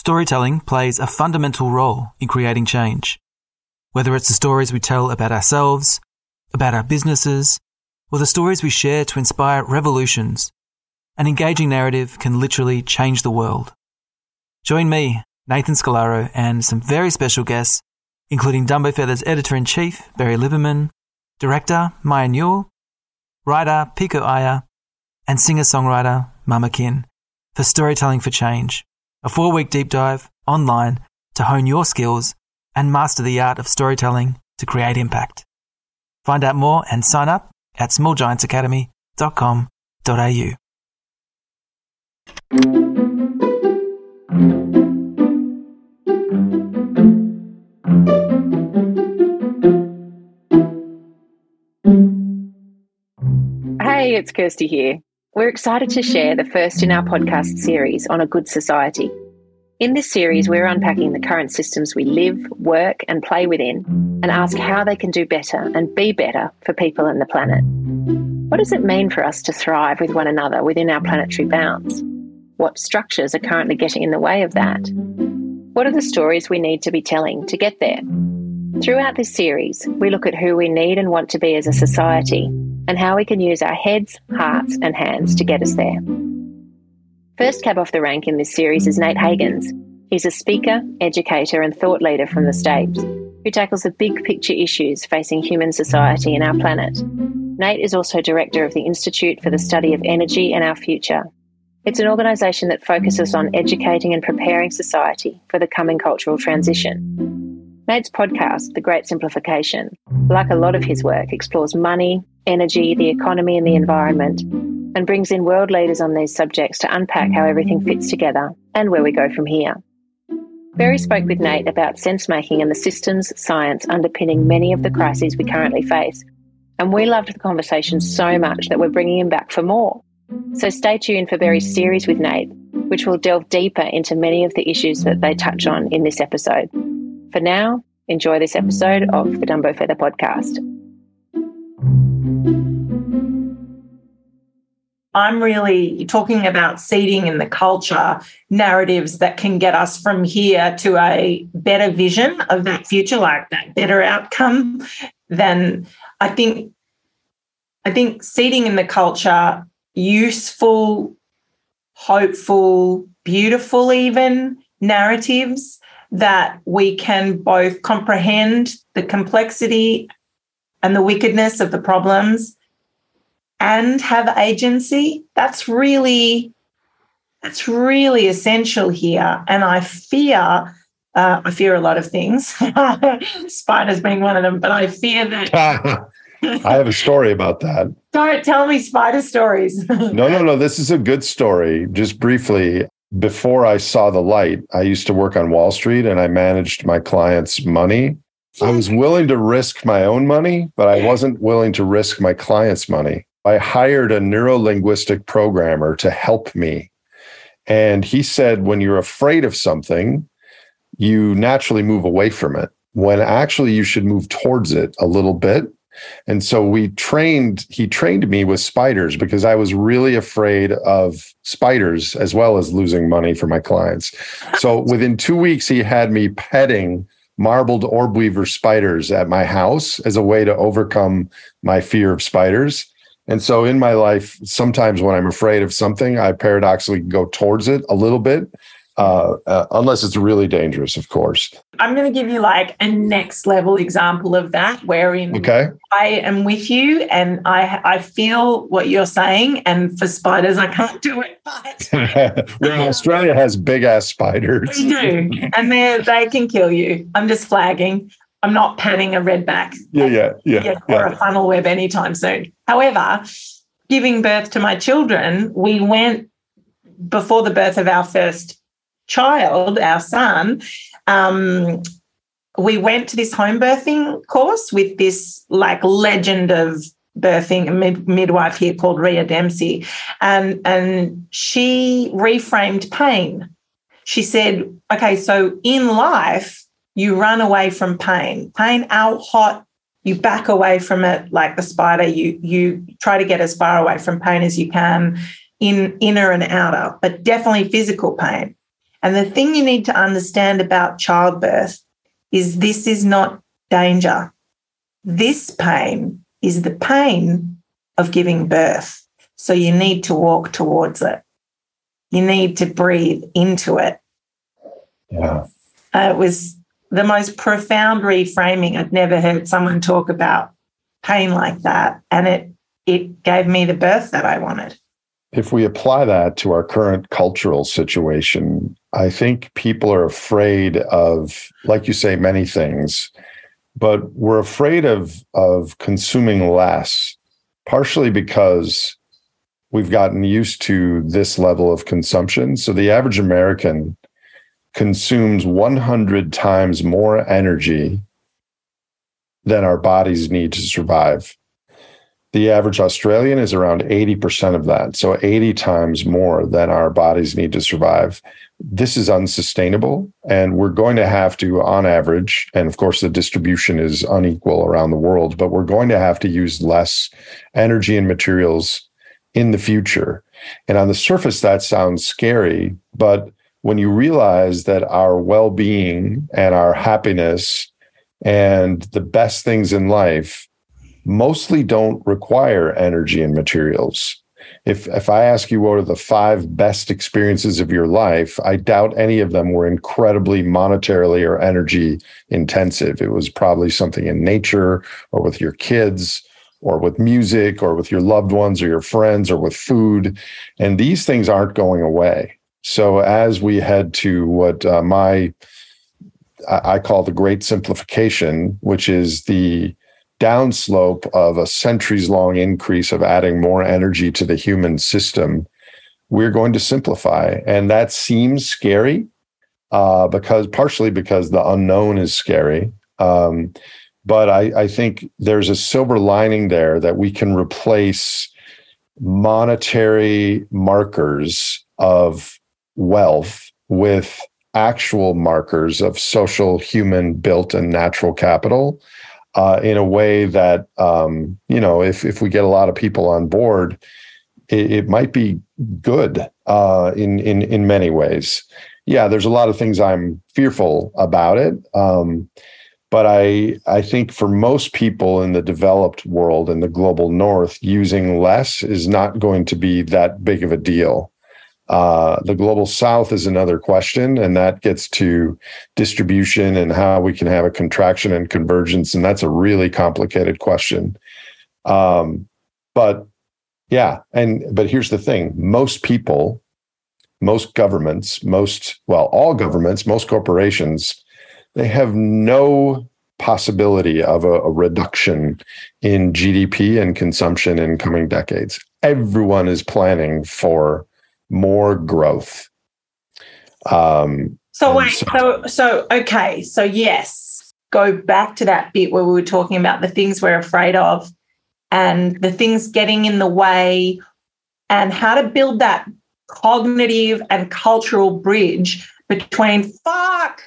Storytelling plays a fundamental role in creating change. Whether it's the stories we tell about ourselves, about our businesses, or the stories we share to inspire revolutions, an engaging narrative can literally change the world. Join me, Nathan Scolaro, and some very special guests, including Dumbo Feather's editor in chief, Berry Liberman, director, Maya Newell, writer, Pico Iyer, and singer songwriter, Mama Kin, for Storytelling for Change a four week deep dive online to hone your skills and master the art of storytelling to create impact. Find out more and sign up at smallgiantsacademy.com.au. Hey, it's Kirsty here. We're excited to share the first in our podcast series on a good society. In this series, we're unpacking the current systems we live, work, and play within and ask how they can do better and be better for people and the planet. What does it mean for us to thrive with one another within our planetary bounds? What structures are currently getting in the way of that? What are the stories we need to be telling to get there? Throughout this series, we look at who we need and want to be as a society and how we can use our heads, hearts, and hands to get us there. First cab off the rank in this series is Nate Hagens. He's a speaker, educator, and thought leader from the States who tackles the big picture issues facing human society and our planet. Nate is also director of the Institute for the Study of Energy and Our Future. It's an organisation that focuses on educating and preparing society for the coming cultural transition. Nate's podcast, The Great Simplification, like a lot of his work, explores money, energy, the economy, and the environment, and brings in world leaders on these subjects to unpack how everything fits together and where we go from here. Berry spoke with Nate about sense making and the systems science underpinning many of the crises we currently face. And we loved the conversation so much that we're bringing him back for more. So stay tuned for Berry's series with Nate, which will delve deeper into many of the issues that they touch on in this episode. For now, enjoy this episode of the Dumbo Feather podcast. I'm really talking about seeding in the culture narratives that can get us from here to a better vision of that future, like that better outcome. Then I think I think seeding in the culture, useful, hopeful, beautiful, even narratives that we can both comprehend the complexity and the wickedness of the problems and have agency that's really that's really essential here. And i fear uh, i fear a lot of things spiders being one of them but i fear that i have a story about that. Don't tell me spider stories. No no no this is a good story. Just briefly before i saw the light i used to work on wall street and i managed my clients money I was willing to risk my own money, but I wasn't willing to risk my clients' money. I hired a neurolinguistic programmer to help me. And he said, when you're afraid of something, you naturally move away from it, when actually you should move towards it a little bit. And so we trained, he trained me with spiders because I was really afraid of spiders as well as losing money for my clients. So within two weeks, he had me petting marbled orb weaver spiders at my house as a way to overcome my fear of spiders. And so in my life, sometimes when I'm afraid of something, I paradoxically go towards it a little bit uh, uh, unless it's really dangerous, of course. I'm going to give you like a next level example of that, wherein okay. I am with you and I I feel what you're saying. And for spiders, I can't do it. But well, Australia has big ass spiders. They do, and they they can kill you. I'm just flagging. I'm not panning a redback. Yeah, yeah, yeah, or yeah. a funnel web anytime soon. However, giving birth to my children, we went before the birth of our first child, our son, um, we went to this home birthing course with this like legend of birthing mid- midwife here called Rhea Dempsey, and and she reframed pain. She said, "Okay, so in life, you run away from pain. Pain out hot." You back away from it like the spider. You you try to get as far away from pain as you can, in inner and outer, but definitely physical pain. And the thing you need to understand about childbirth is this is not danger. This pain is the pain of giving birth. So you need to walk towards it. You need to breathe into it. Yeah. Uh, it was the most profound reframing. I'd never heard someone talk about pain like that. And it it gave me the birth that I wanted. If we apply that to our current cultural situation, I think people are afraid of, like you say, many things, but we're afraid of of consuming less, partially because we've gotten used to this level of consumption. So the average American consumes 100 times more energy than our bodies need to survive. The average Australian is around 80% of that. So 80 times more than our bodies need to survive. This is unsustainable. And we're going to have to, on average, and of course, the distribution is unequal around the world, but we're going to have to use less energy and materials in the future. And on the surface, that sounds scary. But when you realize that our well being and our happiness and the best things in life mostly don't require energy and materials. If if I ask you what are the five best experiences of your life, I doubt any of them were incredibly monetarily or energy intensive. It was probably something in nature or with your kids or with music or with your loved ones or your friends or with food. And these things aren't going away. So as we head to what uh, my I call the great simplification, which is the downslope of a centuries long increase of adding more energy to the human system, we're going to simplify. And that seems scary uh, because partially because the unknown is scary. Um, but I, I think there's a silver lining there that we can replace monetary markers of wealth with actual markers of social, human built, and natural capital uh, in a way that um, you know if if we get a lot of people on board, it, it might be good uh, in in in many ways. Yeah, there's a lot of things I'm fearful about it. Um, but I I think for most people in the developed world in the global north, using less is not going to be that big of a deal. Uh, the global south is another question, and that gets to distribution and how we can have a contraction and convergence. And that's a really complicated question. Um, but yeah, and but here's the thing most people, most governments, most, well, all governments, most corporations, they have no possibility of a, a reduction in GDP and consumption in coming decades. Everyone is planning for more growth. Um, so wait, so, so so okay, so yes, go back to that bit where we were talking about the things we're afraid of and the things getting in the way and how to build that cognitive and cultural bridge between fuck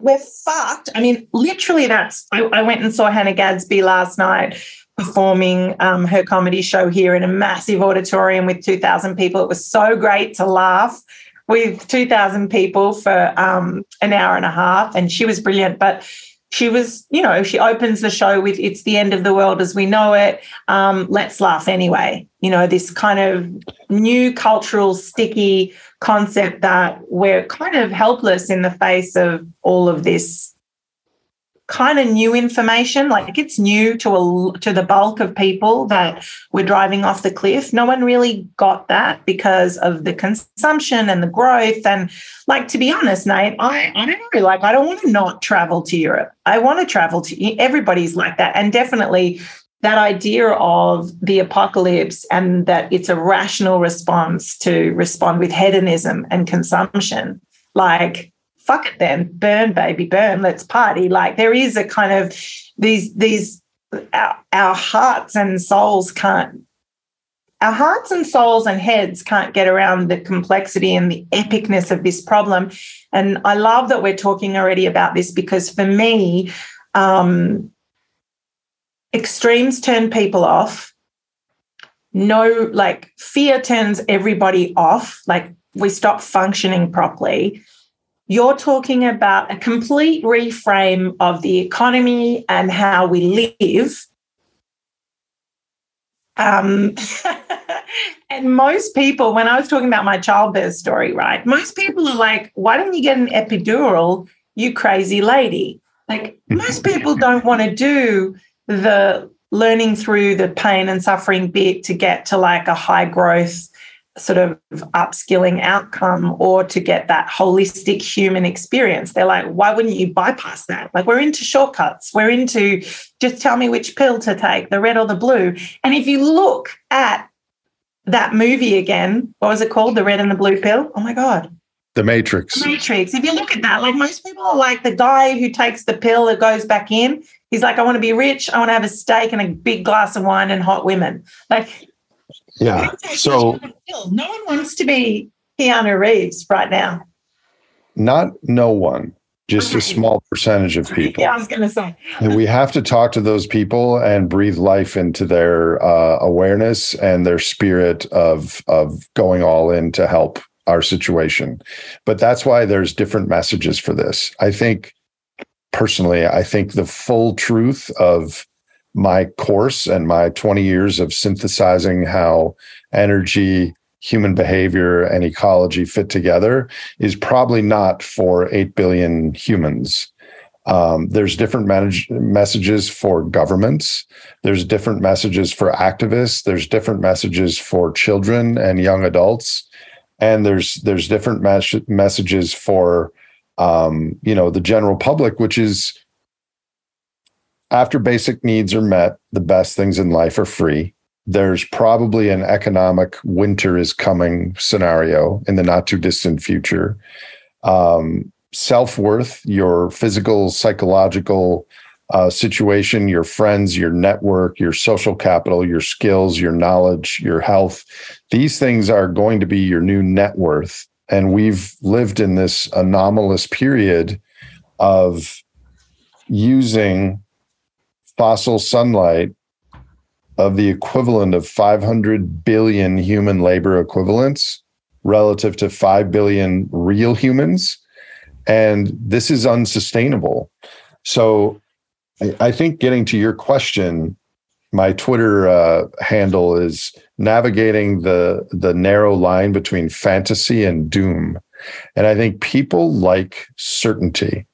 we're fucked. I mean, literally, that's. I, I, went and saw Hannah Gadsby last night, performing um, her comedy show here in a massive auditorium with 2,000 people. It was so great to laugh with 2,000 people for um, an hour and a half, and she was brilliant. But she was, you know, she opens the show with "It's the end of the world as we know it." Um, let's laugh anyway. You know, this kind of new cultural sticky concept that we're kind of helpless in the face of all of this kind of new information like it's new to a to the bulk of people that we're driving off the cliff. No one really got that because of the consumption and the growth. And like to be honest nate i i don't know like i don't want to not travel to europe. I want to travel to everybody's like that. And definitely that idea of the apocalypse and that it's a rational response to respond with hedonism and consumption like fuck it then, burn, baby, burn, let's party. Like there is a kind of these, these, our, our hearts and souls can't, our hearts and souls and heads can't get around the complexity and the epicness of this problem. And I love that we're talking already about this because for me, um, extremes turn people off. No, like fear turns everybody off. Like we stop functioning properly. You're talking about a complete reframe of the economy and how we live. Um, and most people, when I was talking about my childbirth story, right, most people are like, why don't you get an epidural, you crazy lady? Like, most people don't want to do the learning through the pain and suffering bit to get to like a high growth sort of upskilling outcome or to get that holistic human experience. They're like, why wouldn't you bypass that? Like, we're into shortcuts. We're into just tell me which pill to take, the red or the blue. And if you look at that movie again, what was it called? The red and the blue pill? Oh my God. The Matrix. The Matrix. If you look at that, like most people are like the guy who takes the pill that goes back in. He's like, I want to be rich. I want to have a steak and a big glass of wine and hot women. Like, yeah. So no one wants to be Keanu Reeves right now. Not no one, just a small percentage of people. Yeah, I was going to say. And we have to talk to those people and breathe life into their uh, awareness and their spirit of of going all in to help our situation. But that's why there's different messages for this. I think personally, I think the full truth of my course and my 20 years of synthesizing how energy, human behavior, and ecology fit together is probably not for 8 billion humans. Um, there's different manage- messages for governments. There's different messages for activists. There's different messages for children and young adults, and there's there's different mes- messages for um, you know the general public, which is after basic needs are met, the best things in life are free. There's probably an economic winter is coming scenario in the not too distant future. Um, Self worth, your physical, psychological uh, situation, your friends, your network, your social capital, your skills, your knowledge, your health, these things are going to be your new net worth. And we've lived in this anomalous period of using fossil sunlight of the equivalent of 500 billion human labor equivalents relative to 5 billion real humans. And this is unsustainable. So I think getting to your question, my Twitter uh, handle is navigating the the narrow line between fantasy and doom. And I think people like certainty.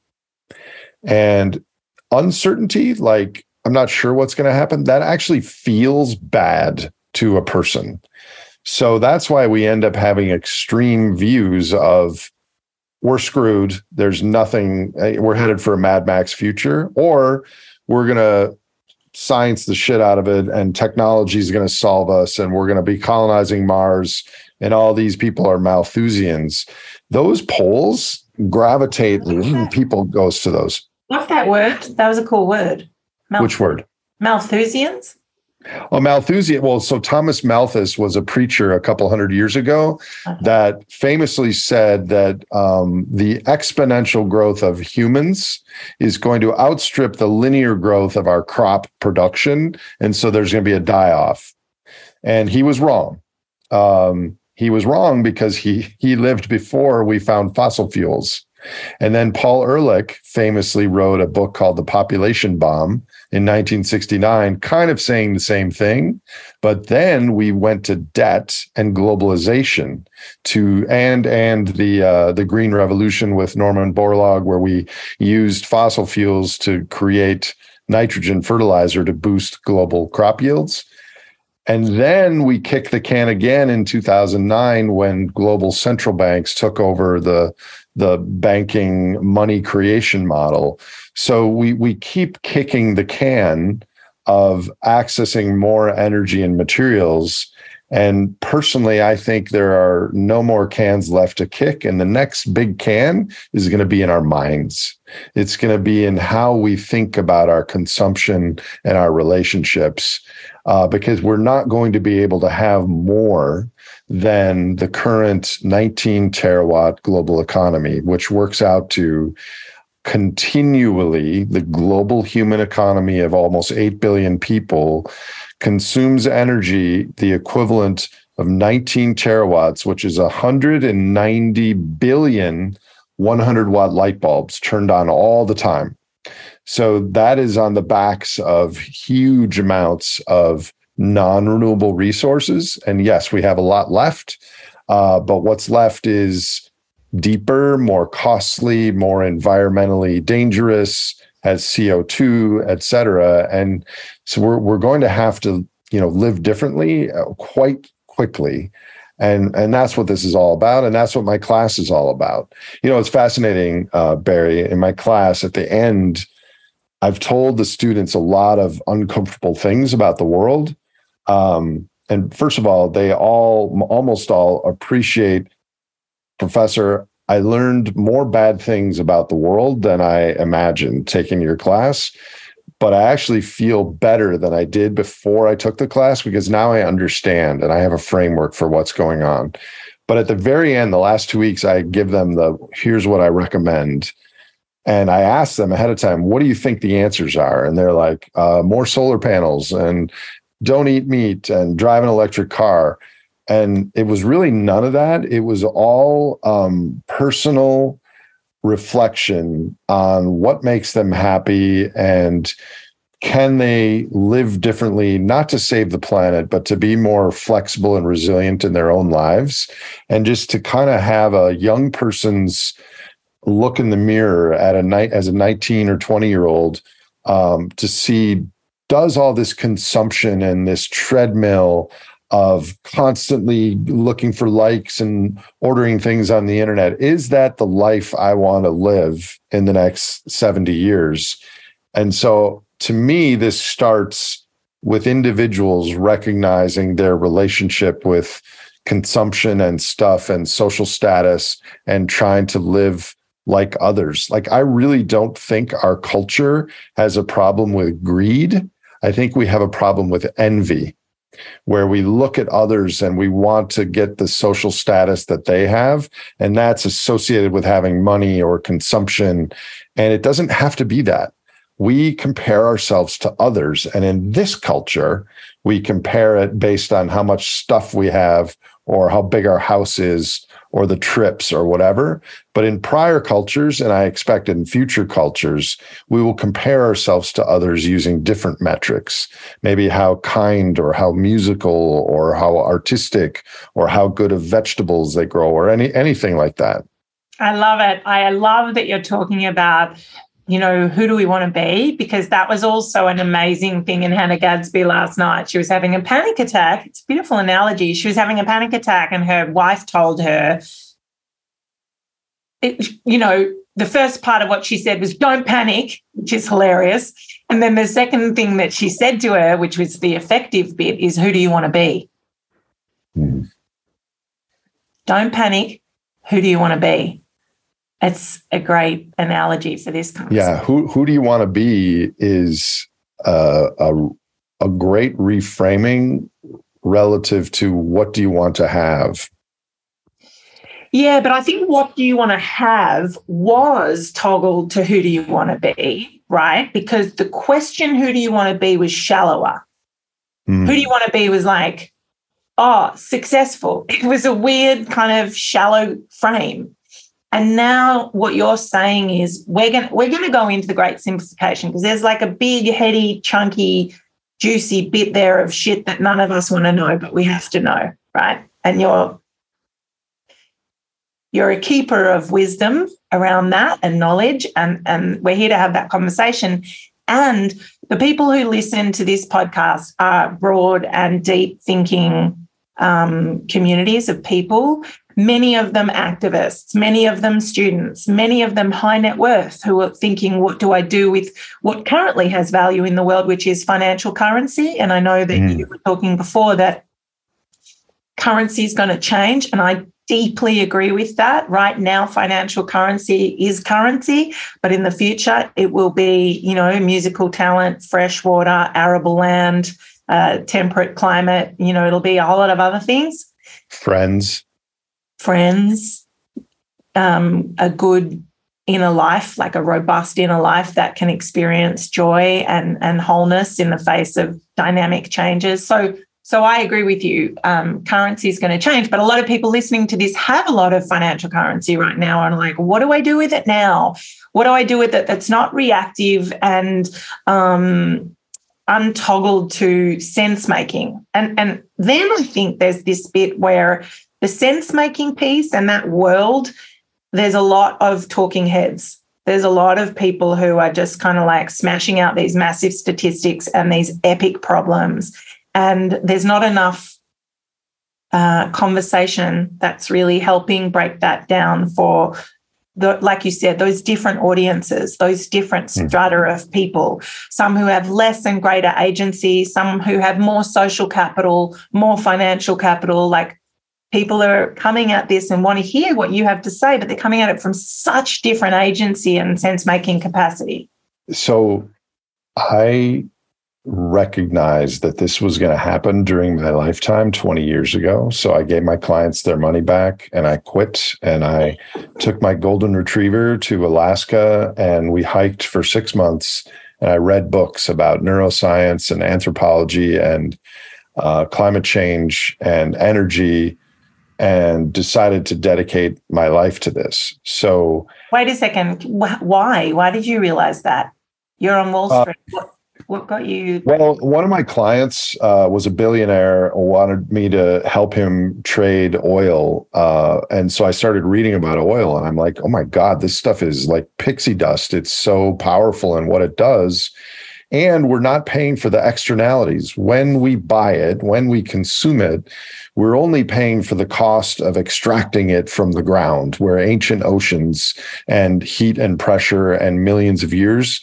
And uncertainty, like I'm not sure what's going to happen, that actually feels bad to a person. So that's why we end up having extreme views of we're screwed. There's nothing, eh, we're headed for a Mad Max future, or we're going to science the shit out of it and technology is going to solve us and we're going to be colonizing Mars and all these people are Malthusians. Those poles gravitate, people goes to those. What's that word? That was a cool word. Malth- Which word? Malthusians? Oh, Malthusian. Well, so Thomas Malthus was a preacher a couple hundred years ago uh-huh. that famously said that um, the exponential growth of humans is going to outstrip the linear growth of our crop production. And so there's going to be a die off. And he was wrong. Um, he was wrong because he he lived before we found fossil fuels. And then Paul Ehrlich famously wrote a book called The Population Bomb in 1969, kind of saying the same thing. But then we went to debt and globalization to and and the uh, the Green Revolution with Norman Borlaug, where we used fossil fuels to create nitrogen fertilizer to boost global crop yields. And then we kicked the can again in 2009 when global central banks took over the the banking money creation model. So we we keep kicking the can of accessing more energy and materials. And personally, I think there are no more cans left to kick. And the next big can is going to be in our minds. It's going to be in how we think about our consumption and our relationships, uh, because we're not going to be able to have more than the current 19 terawatt global economy, which works out to continually the global human economy of almost 8 billion people consumes energy the equivalent of 19 terawatts, which is 190 billion 100 watt light bulbs turned on all the time. So that is on the backs of huge amounts of non renewable resources. And yes, we have a lot left, uh, but what's left is deeper, more costly, more environmentally dangerous, has CO2, et cetera. And so we're, we're going to have to, you know, live differently uh, quite quickly and and that's what this is all about and that's what my class is all about you know it's fascinating uh, berry in my class at the end i've told the students a lot of uncomfortable things about the world um, and first of all they all almost all appreciate professor i learned more bad things about the world than i imagined taking your class but I actually feel better than I did before I took the class because now I understand and I have a framework for what's going on. But at the very end, the last two weeks, I give them the here's what I recommend. And I ask them ahead of time, what do you think the answers are? And they're like, uh, more solar panels and don't eat meat and drive an electric car. And it was really none of that. It was all um, personal reflection on what makes them happy and can they live differently not to save the planet but to be more flexible and resilient in their own lives and just to kind of have a young person's look in the mirror at a night as a 19 or 20 year old um, to see does all this consumption and this treadmill of constantly looking for likes and ordering things on the internet is that the life i want to live in the next 70 years? And so to me this starts with individuals recognizing their relationship with consumption and stuff and social status and trying to live like others. Like i really don't think our culture has a problem with greed i think we have a problem with envy where we look at others and we want to get the social status that they have. And that's associated with having money or consumption. And it doesn't have to be that. We compare ourselves to others. And in this culture, we compare it based on how much stuff we have or how big our house is or the trips or whatever. But in prior cultures, and I expect in future cultures, we will compare ourselves to others using different metrics, maybe how kind or how musical or how artistic or how good of vegetables they grow or any anything like that. I love it. I love that you're talking about you know, who do we want to be? Because that was also an amazing thing in Hannah Gadsby last night. She was having a panic attack. It's a beautiful analogy. She was having a panic attack, and her wife told her, it, you know, the first part of what she said was, don't panic, which is hilarious. And then the second thing that she said to her, which was the effective bit, is, who do you want to be? Mm. Don't panic. Who do you want to be? It's a great analogy for this conversation. Yeah, who who do you want to be is a a great reframing relative to what do you want to have. Yeah, but I think what do you want to have was toggled to who do you want to be, right? Because the question who do you want to be was shallower. Mm. Who do you want to be was like, oh, successful. It was a weird kind of shallow frame. And now what you're saying is we're going we're going to go into the great simplification because there's like a big heady chunky juicy bit there of shit that none of us want to know but we have to know, right? And you're you're a keeper of wisdom around that and knowledge and and we're here to have that conversation and the people who listen to this podcast are broad and deep thinking um, communities of people many of them activists, many of them students, many of them high net worth who are thinking, what do I do with what currently has value in the world, which is financial currency? And I know that mm. you were talking before that currency is going to change. And I deeply agree with that. Right now, financial currency is currency, but in the future, it will be, you know, musical talent, fresh water, arable land, uh, temperate climate, you know, it'll be a whole lot of other things. Friends friends, um, a good inner life, like a robust inner life that can experience joy and, and wholeness in the face of dynamic changes. So, So I agree with you. Um, currency is going to change, but a lot of people listening to this have a lot of financial currency right now and like, what do I do with it now? What do I do with it that's not reactive and um, untoggled to sense making? And and then I think there's this bit where the sense making piece and that world, there's a lot of talking heads there's a lot of people who are just kind of like smashing out these massive statistics and these epic problems. And there's not enough uh, conversation that's really helping break that down for the, like you said, those different audiences, those different mm. strata of people, some who have less and greater agency, some who have more social capital, more financial capital, like people are coming at this and want to hear what you have to say, but they're coming at it from such different agency and sense making capacity. So I recognized that this was going to happen during my lifetime 20 years ago. So I gave my clients their money back and I quit and I took my golden retriever to Alaska and we hiked for six months and I read books about neuroscience and anthropology and uh, climate change and energy and decided to dedicate my life to this. So, wait a second. Why? Why did you realize that? You're on Wall uh, Street. Uh, what, what, got you? Well, one of my clients uh, was a billionaire, wanted me to help him trade oil. Uh, and so I started reading about oil, and I'm like, oh my God, this stuff is like pixie dust. It's so powerful and what it does and we're not paying for the externalities. When we buy it when we consume it we're only paying for the cost of extracting it from the ground where ancient oceans and heat and pressure and millions of years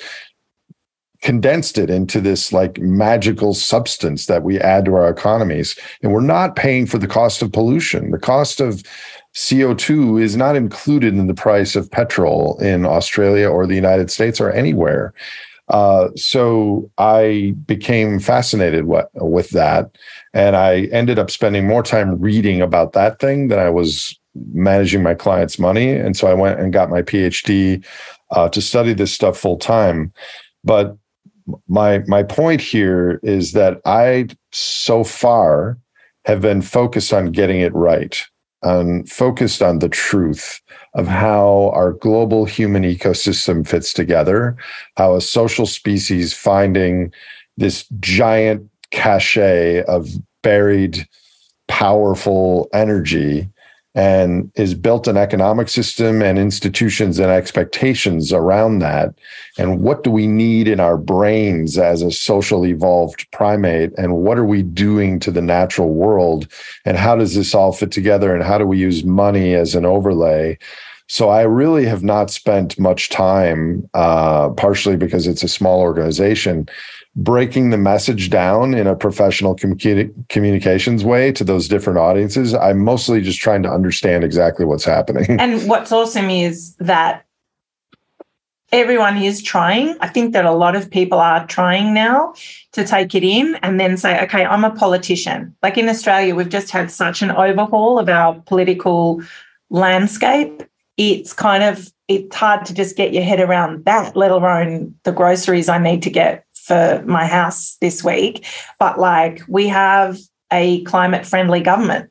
condensed it into this like magical substance that we add to our economies. And we're not paying for the cost of pollution. The cost of CO2 is not included in the price of petrol in Australia or the United States or anywhere. Uh, so I became fascinated with, with that. And I ended up spending more time reading about that thing than I was managing my clients' money. And so I went and got my PhD uh, to study this stuff full time. But my my point here is that I so far have been focused on getting it right, on focused on the truth of how our global human ecosystem fits together, how a social species finding this giant cachet of buried, powerful energy and is built an economic system and institutions and expectations around that. And what do we need in our brains as a social evolved primate? And what are we doing to the natural world? And how does this all fit together? And how do we use money as an overlay? So I really have not spent much time, uh, partially because it's a small organization, breaking the message down in a professional communications way to those different audiences. I'm mostly just trying to understand exactly what's happening. And what's awesome is that everyone is trying. I think that a lot of people are trying now to take it in and then say, okay, I'm a politician. Like in Australia, we've just had such an overhaul of our political landscape it's kind of it's hard to just get your head around that, let alone the groceries I need to get for my house this week. But like we have a climate friendly government,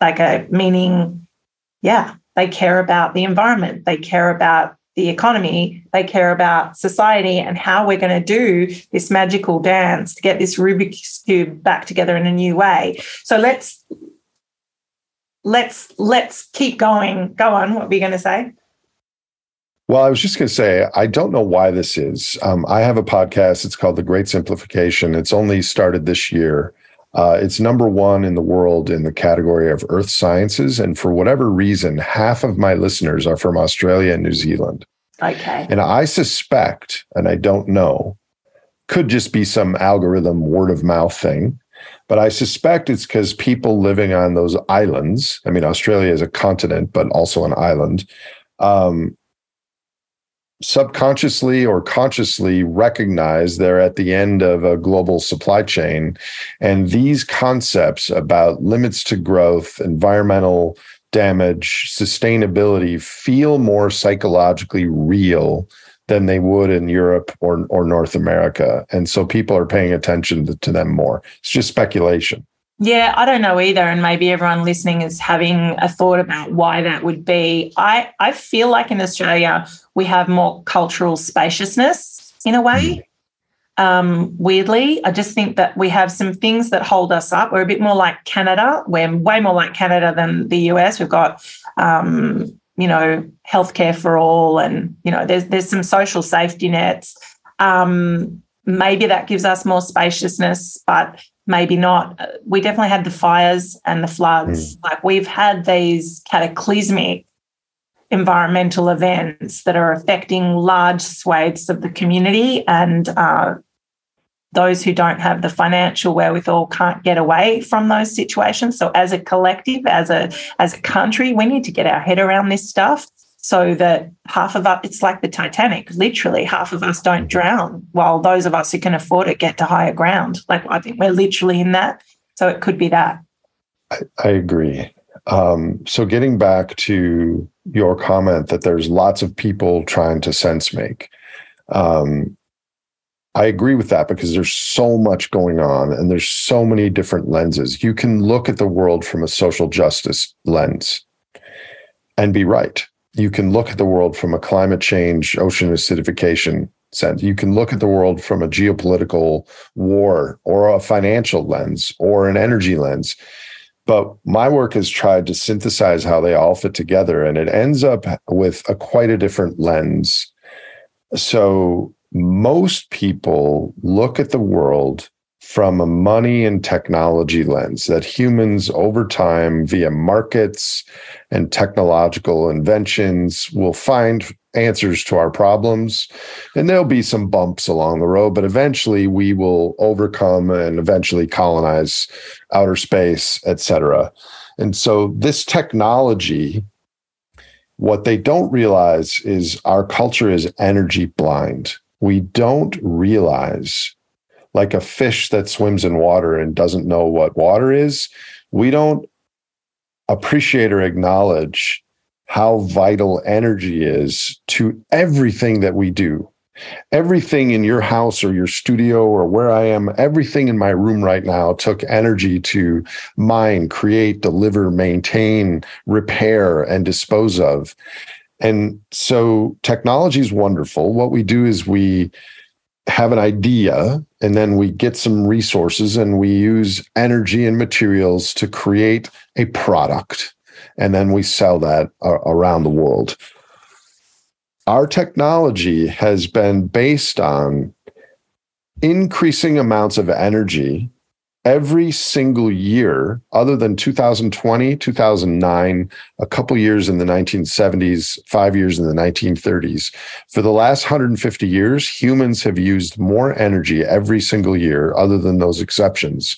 like a meaning, yeah, they care about the environment, they care about the economy, they care about society and how we're going to do this magical dance to get this Rubik's cube back together in a new way. So let's let's let's keep going. Go on. What were you going to say? Well, I was just going to say, I don't know why this is. Um, I have a podcast. It's called The Great Simplification. It's only started this year. Uh, it's number one in the world in the category of earth sciences. And for whatever reason, half of my listeners are from Australia and New Zealand. Okay. And I suspect, and I don't know, could just be some algorithm word of mouth thing but I suspect it's because people living on those islands, I mean, Australia is a continent, but also an island, um, subconsciously or consciously recognize they're at the end of a global supply chain. And these concepts about limits to growth, environmental damage, sustainability feel more psychologically real than they would in Europe or or North America, and so people are paying attention to, to them more. It's just speculation. Yeah, I don't know either. And maybe everyone listening is having a thought about why that would be. I, I feel like in Australia, we have more cultural spaciousness in a way. Hmm. Um, weirdly, I just think that we have some things that hold us up. We're a bit more like Canada. We're way more like Canada than the US. We've got, um, you know, healthcare for all, and you know, there's there's some social safety nets. Um, maybe that gives us more spaciousness, but maybe not. We definitely had the fires and the floods. Mm. Like we've had these cataclysmic environmental events that are affecting large swathes of the community and uh, those who don't have the financial wherewithal can't get away from those situations so as a collective as a as a country we need to get our head around this stuff so that half of us, it's like the Titanic, literally half of us don't drown, while those of us who can afford it get to higher ground. Like I think we're literally in that. So it could be that. I, I agree. Um, so getting back to your comment that there's lots of people trying to sense make. Um, I agree with that because there's so much going on and there's so many different lenses. You can look at the world from a social justice lens and be right you can look at the world from a climate change, ocean acidification sense. You can look at the world from a geopolitical war or a financial lens or an energy lens. But my work has tried to synthesize how they all fit together, and it ends up with a quite a different lens. So most people look at the world from a money and technology lens that humans over time via markets and technological inventions will find answers to our problems. And there'll be some bumps along the road but eventually we will overcome and eventually colonize outer space etc and so this technology what they don't realize is our culture is energy blind. We don't realize like a fish that swims in water and doesn't know what water is, we don't appreciate or acknowledge how vital energy is to everything that we do. Everything in your house or your studio or where I am, everything in my room right now took energy to mine, create, deliver, maintain, repair, and dispose of. And so technology is wonderful. What we do is we have an idea and then we get some resources and we use energy and materials to create a product and then we sell that uh, around the world. Our technology has been based on increasing amounts of energy every single year other than 2020 2009 a couple years in the 1970s five years in the 1930s for the last 150 years humans have used more energy every single year other than those exceptions.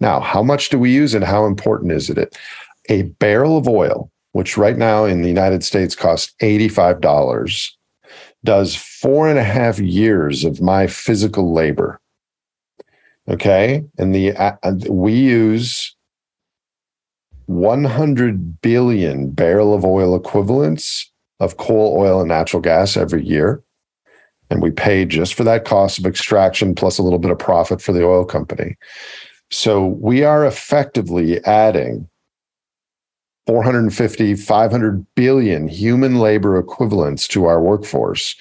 Now how much do we use and how important is it? A barrel of oil which right now in the united states costs $85 does four and a half years of my physical labor Okay. And the uh, we use 100 billion barrel of oil equivalents of coal, oil, and natural gas every year. And we pay just for that cost of extraction plus a little bit of profit for the oil company. So we are effectively adding 450, 500 billion human labor equivalents to our workforce.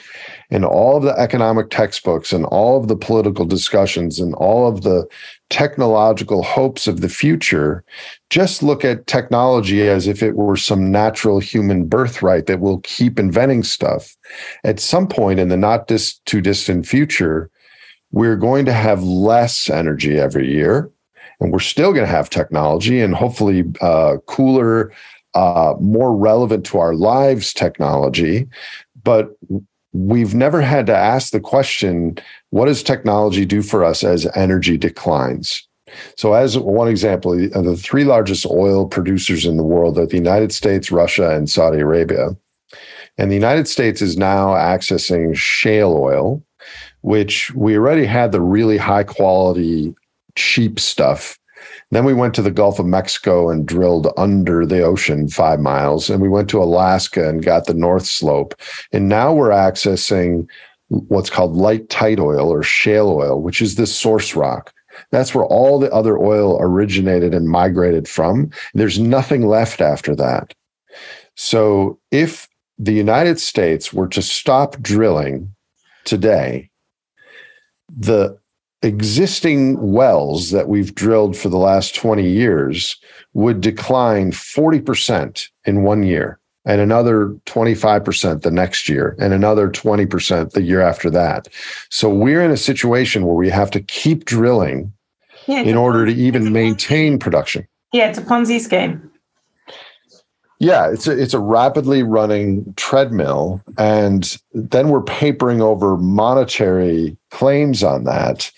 And all of the economic textbooks and all of the political discussions and all of the technological hopes of the future just look at technology as if it were some natural human birthright that will keep inventing stuff. At some point in the not dis- too distant future we're going to have less energy every year and we're still going to have technology and hopefully uh, cooler uh, more relevant to our lives technology but we've never had to ask the question what does technology do for us as energy declines? So, as one example, the three largest oil producers in the world are the United States, Russia, and Saudi Arabia. And the United States is now accessing shale oil, which we already had the really high quality, cheap stuff then we went to the Gulf of Mexico and drilled under the ocean five miles. And we went to Alaska and got the North Slope. And now we're accessing what's called light tight oil or shale oil, which is this source rock. That's where all the other oil originated and migrated from. There's nothing left after that. So if the United States were to stop drilling today, the existing wells that we've drilled for the last 20 years would decline 40% in one year and another 25% the next year and another 20% the year after that. So we're in a situation where we have to keep drilling yeah, in order to even maintain production. Yeah, it's a Ponzi scheme. Yeah, it's a it's a rapidly running treadmill, and then we're papering over monetary claims on that,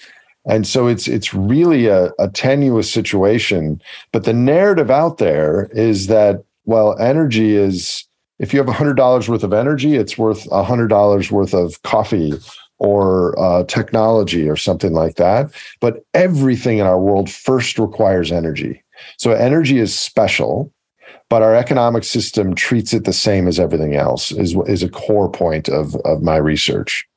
and so it's it's really a, a tenuous situation. But the narrative out there is that well, energy is if you have hundred dollars worth of energy, it's worth hundred dollars worth of coffee or uh, technology or something like that. But everything in our world first requires energy. So energy is special but our economic system treats it the same as everything else is, is a core point of, of my research.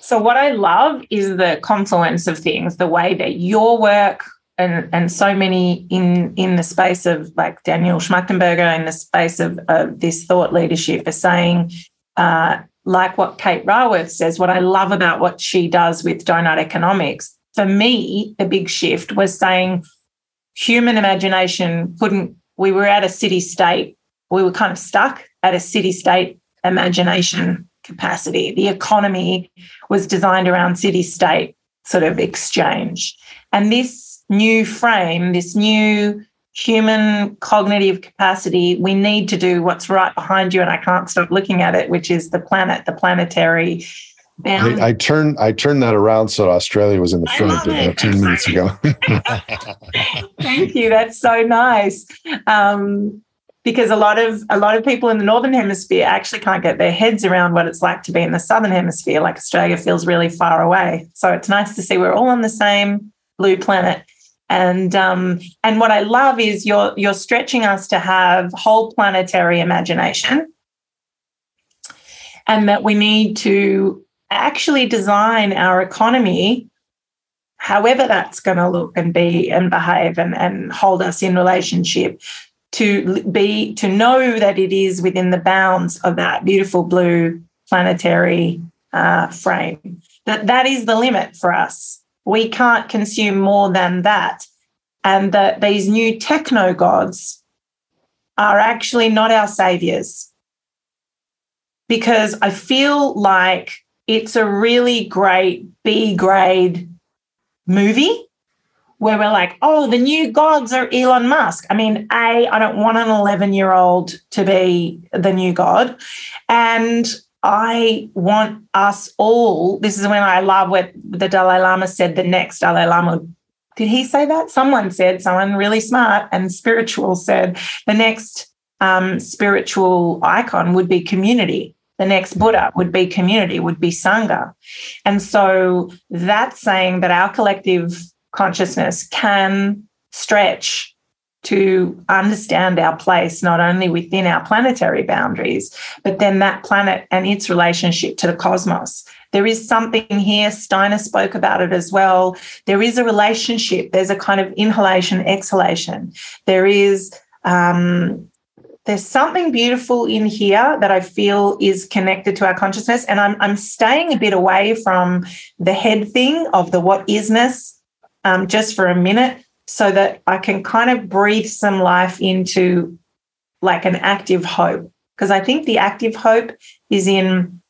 So what i love is the confluence of things the way that your work and, and so many in in the space of like daniel schmachtenberger in the space of, of this thought leadership are saying uh, like what kate raworth says what i love about what she does with donut economics for me the big shift was saying human imagination couldn't we were at a city state, we were kind of stuck at a city state imagination capacity. The economy was designed around city state sort of exchange. And this new frame, this new human cognitive capacity, we need to do what's right behind you. And I can't stop looking at it, which is the planet, the planetary I, I, turned I turned that around so Australia was in the front about ten minutes ago. Thank you. That's so nice. Um, because a lot of a lot of people in the northern hemisphere actually can't get their heads around what it's like to be in the southern hemisphere. Like Australia feels really far away. So it's nice to see we're all on the same blue planet. And um, and what I love is you're you're stretching us to have whole planetary imagination, and that we need to actually design our economy however that's going to look and be and behave and, and hold us in relationship to be to know that it is within the bounds of that beautiful blue planetary uh, frame. That that is the limit for us. We can't consume more than that. And that these new techno gods are actually not our saviors. Because i feel like it's a really great B grade movie where we're like, oh, the new gods are Elon Musk. I mean, A, I don't want an 11 year old to be the new god. And I want us all, this is when I love what the Dalai Lama said the next Dalai Lama. Did he say that? Someone said, someone really smart and spiritual said, the next um, spiritual icon would be community the next Buddha would be community, would be Sangha. And so that's saying that our collective consciousness can stretch to understand our place not only within our planetary boundaries, but then that planet and its relationship to the cosmos. There is something here, Steiner spoke about it as well. There is a relationship, there's a kind of inhalation, exhalation. There is um, there's something beautiful in here that I feel is connected to our consciousness. And I'm, I'm staying a bit away from the head thing of the what isness um, just for a minute so that I can kind of breathe some life into like an active hope. Because I think the active hope is in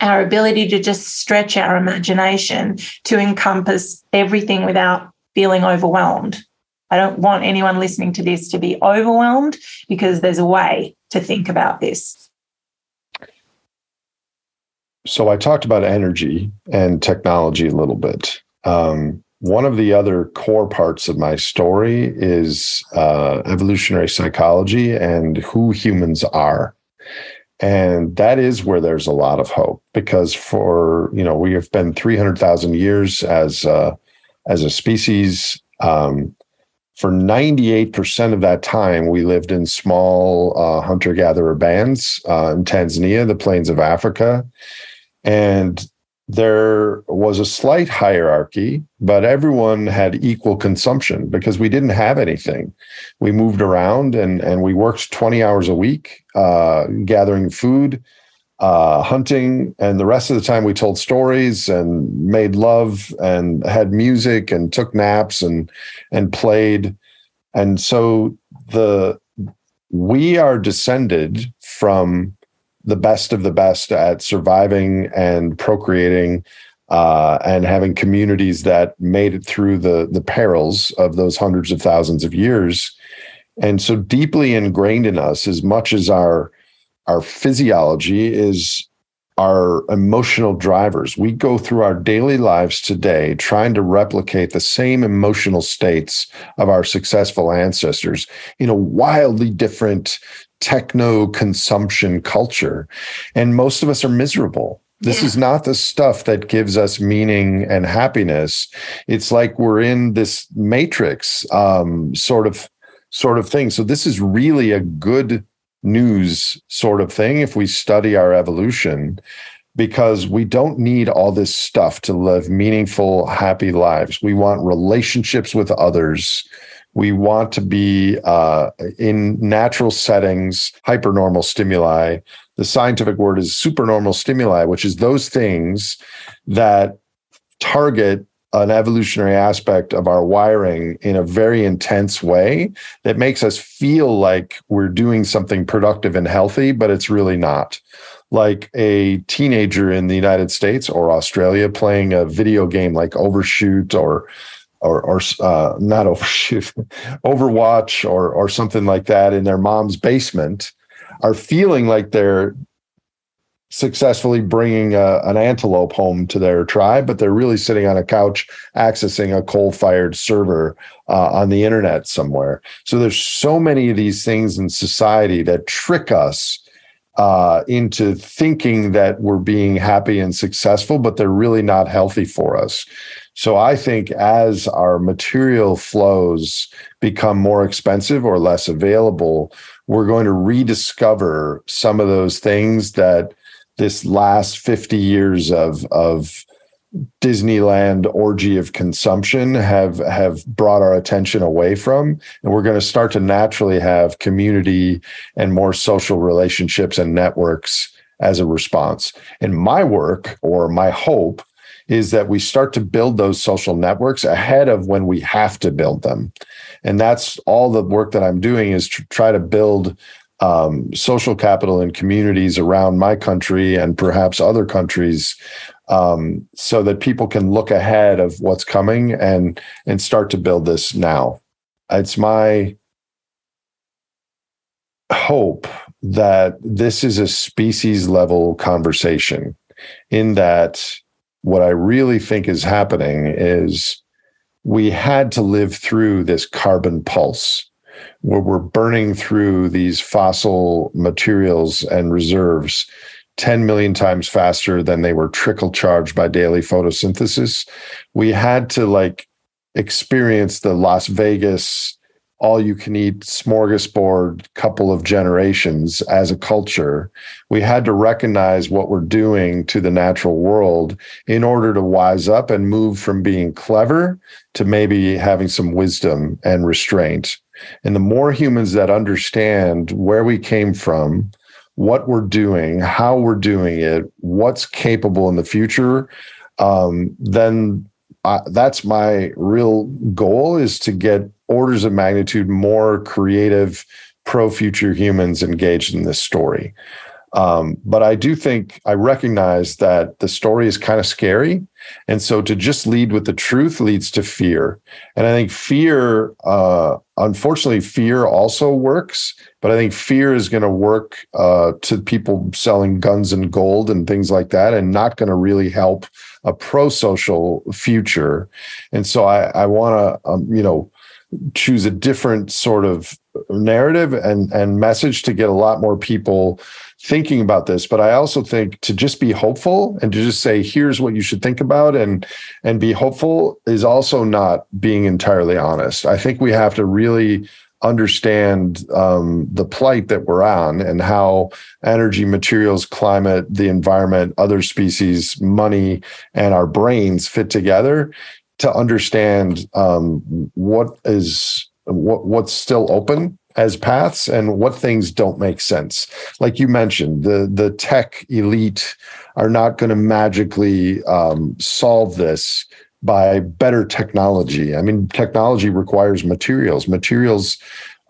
our ability to just stretch our imagination to encompass everything without feeling overwhelmed. I don't want anyone listening to this to be overwhelmed because there's a way to think about this. So I talked about energy and technology a little bit. Um, one of the other core parts of my story is uh, evolutionary psychology and who humans are. And that is where there's a lot of hope because for, you know, we have been 300,000 years as, uh, as a species. Um, for 98% of that time, we lived in small uh, hunter gatherer bands uh, in Tanzania, the plains of Africa. And there was a slight hierarchy, but everyone had equal consumption because we didn't have anything. We moved around and, and we worked 20 hours a week, uh, gathering food, uh, hunting, and the rest of the time we told stories and made love and had music and took naps and and played. And so the we are descended from the best of the best at surviving and procreating uh, and having communities that made it through the the perils of those hundreds of thousands of years and so deeply ingrained in us as much as our our physiology is our emotional drivers. We go through our daily lives today trying to replicate the same emotional states of our successful ancestors in a wildly different techno consumption culture. And most of us are miserable. This yeah. is not the stuff that gives us meaning and happiness. It's like we're in this matrix um, sort of sort of thing. So this is really a good news sort of thing if we study our evolution because we don't need all this stuff to live meaningful happy lives. We want relationships with others. We want to be uh, in natural settings hypernormal stimuli. The scientific word is supernormal stimuli which is those things that target an evolutionary aspect of our wiring in a very intense way that makes us feel like we're doing something productive and healthy, but it's really not. Like a teenager in the United States or Australia playing a video game like Overshoot or or or uh, not Overshoot, Overwatch or or something like that in their mom's basement are feeling like they're successfully bringing a, an antelope home to their tribe, but they're really sitting on a couch accessing a coal fired server uh, on the internet somewhere. So there's so many of these things in society that trick us uh, into thinking that we're being happy and successful, but they're really not healthy for us. So I think as our material flows become more expensive or less available, we're going to rediscover some of those things that this last 50 years of of Disneyland orgy of consumption have have brought our attention away from and we're going to start to naturally have community and more social relationships and networks as a response. And my work or my hope is that we start to build those social networks ahead of when we have to build them. And that's all the work that I'm doing is to try to build um, social capital in communities around my country and perhaps other countries um, so that people can look ahead of what's coming and and start to build this now. It's my hope that this is a species level conversation in that what i really think is happening is we had to live through this carbon pulse where we're burning through these fossil materials and reserves 10 million times faster than they were trickle charged by daily photosynthesis. We had to like experience the Las Vegas all you can eat smorgasbord couple of generations as a culture. We had to recognize what we're doing to the natural world in order to wise up and move from being clever to maybe having some wisdom and restraint. And the more humans that understand where we came from, what we're doing, how we're doing it, what's capable in the future, um, then that's my real goal is to get orders of magnitude more creative, pro future humans engaged in this story. Um, but I do think I recognize that the story is kind of scary. And so to just lead with the truth leads to fear. And I think fear, uh, unfortunately, fear also works. But I think fear is going to work uh, to people selling guns and gold and things like that, and not going to really help a pro social future. And so I, I want to, um, you know, choose a different sort of narrative and and message to get a lot more people thinking about this but i also think to just be hopeful and to just say here's what you should think about and and be hopeful is also not being entirely honest. I think we have to really understand um, the plight that we're on and how energy, materials, climate, the environment, other species, money, and our brains fit together to understand um, what is what what's still open as paths and what things don't make sense. Like you mentioned, the the tech elite are not going to magically um, solve this by better technology. I mean, technology requires materials. Materials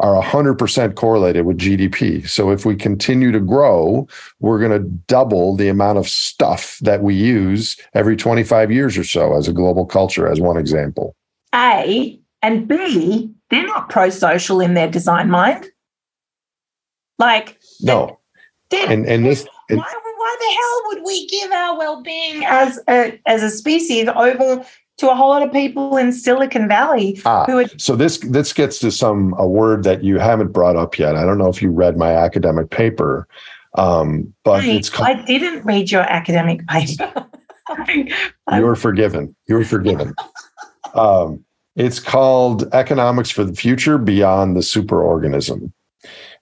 are 100% correlated with GDP. So if we continue to grow, we're going to double the amount of stuff that we use every 25 years or so as a global culture, as one example. A and B, they're not pro social in their design mind. Like, no. And, and this, why, why the hell would we give our well-being as a, as a species over to a whole lot of people in Silicon Valley ah, who would- so this this gets to some a word that you haven't brought up yet. I don't know if you read my academic paper, um, but I, it's called- I didn't read your academic paper. You're forgiven. You're forgiven. um, it's called Economics for the Future Beyond the Superorganism.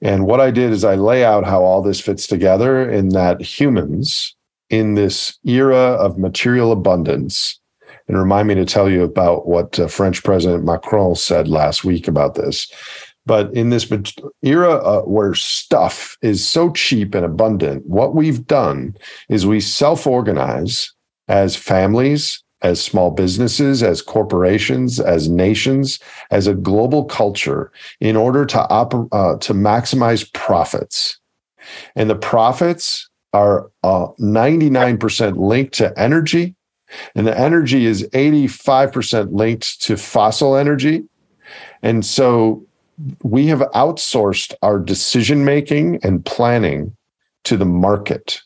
And what I did is I lay out how all this fits together in that humans in this era of material abundance and remind me to tell you about what uh, French President Macron said last week about this. But in this era uh, where stuff is so cheap and abundant, what we've done is we self organize as families, as small businesses, as corporations, as nations, as a global culture in order to, op- uh, to maximize profits. And the profits are uh, 99% linked to energy and the energy is 85% linked to fossil energy. And so we have outsourced our decision making and planning to the market.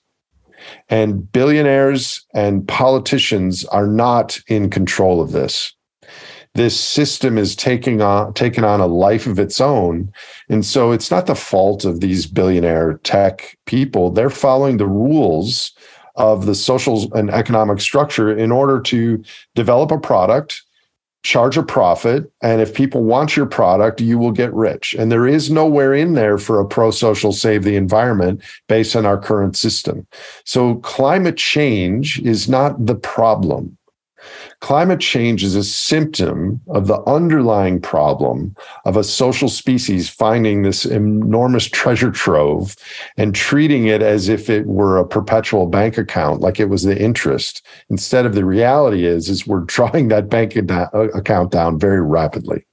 And billionaires and politicians are not in control of this. This system is taking on taking on a life of its own. And so it's not the fault of these billionaire tech people. They're following the rules of the social and economic structure in order to develop a product charge a profit and if people want your product you will get rich. And there is nowhere in there for a pro-social save the environment based on our current system. So climate change is not the problem Climate change is a symptom of the underlying problem of a social species finding this enormous treasure trove and treating it as if it were a perpetual bank account, like it was the interest. Instead of the reality is, is we're drawing that bank uh, account down very rapidly.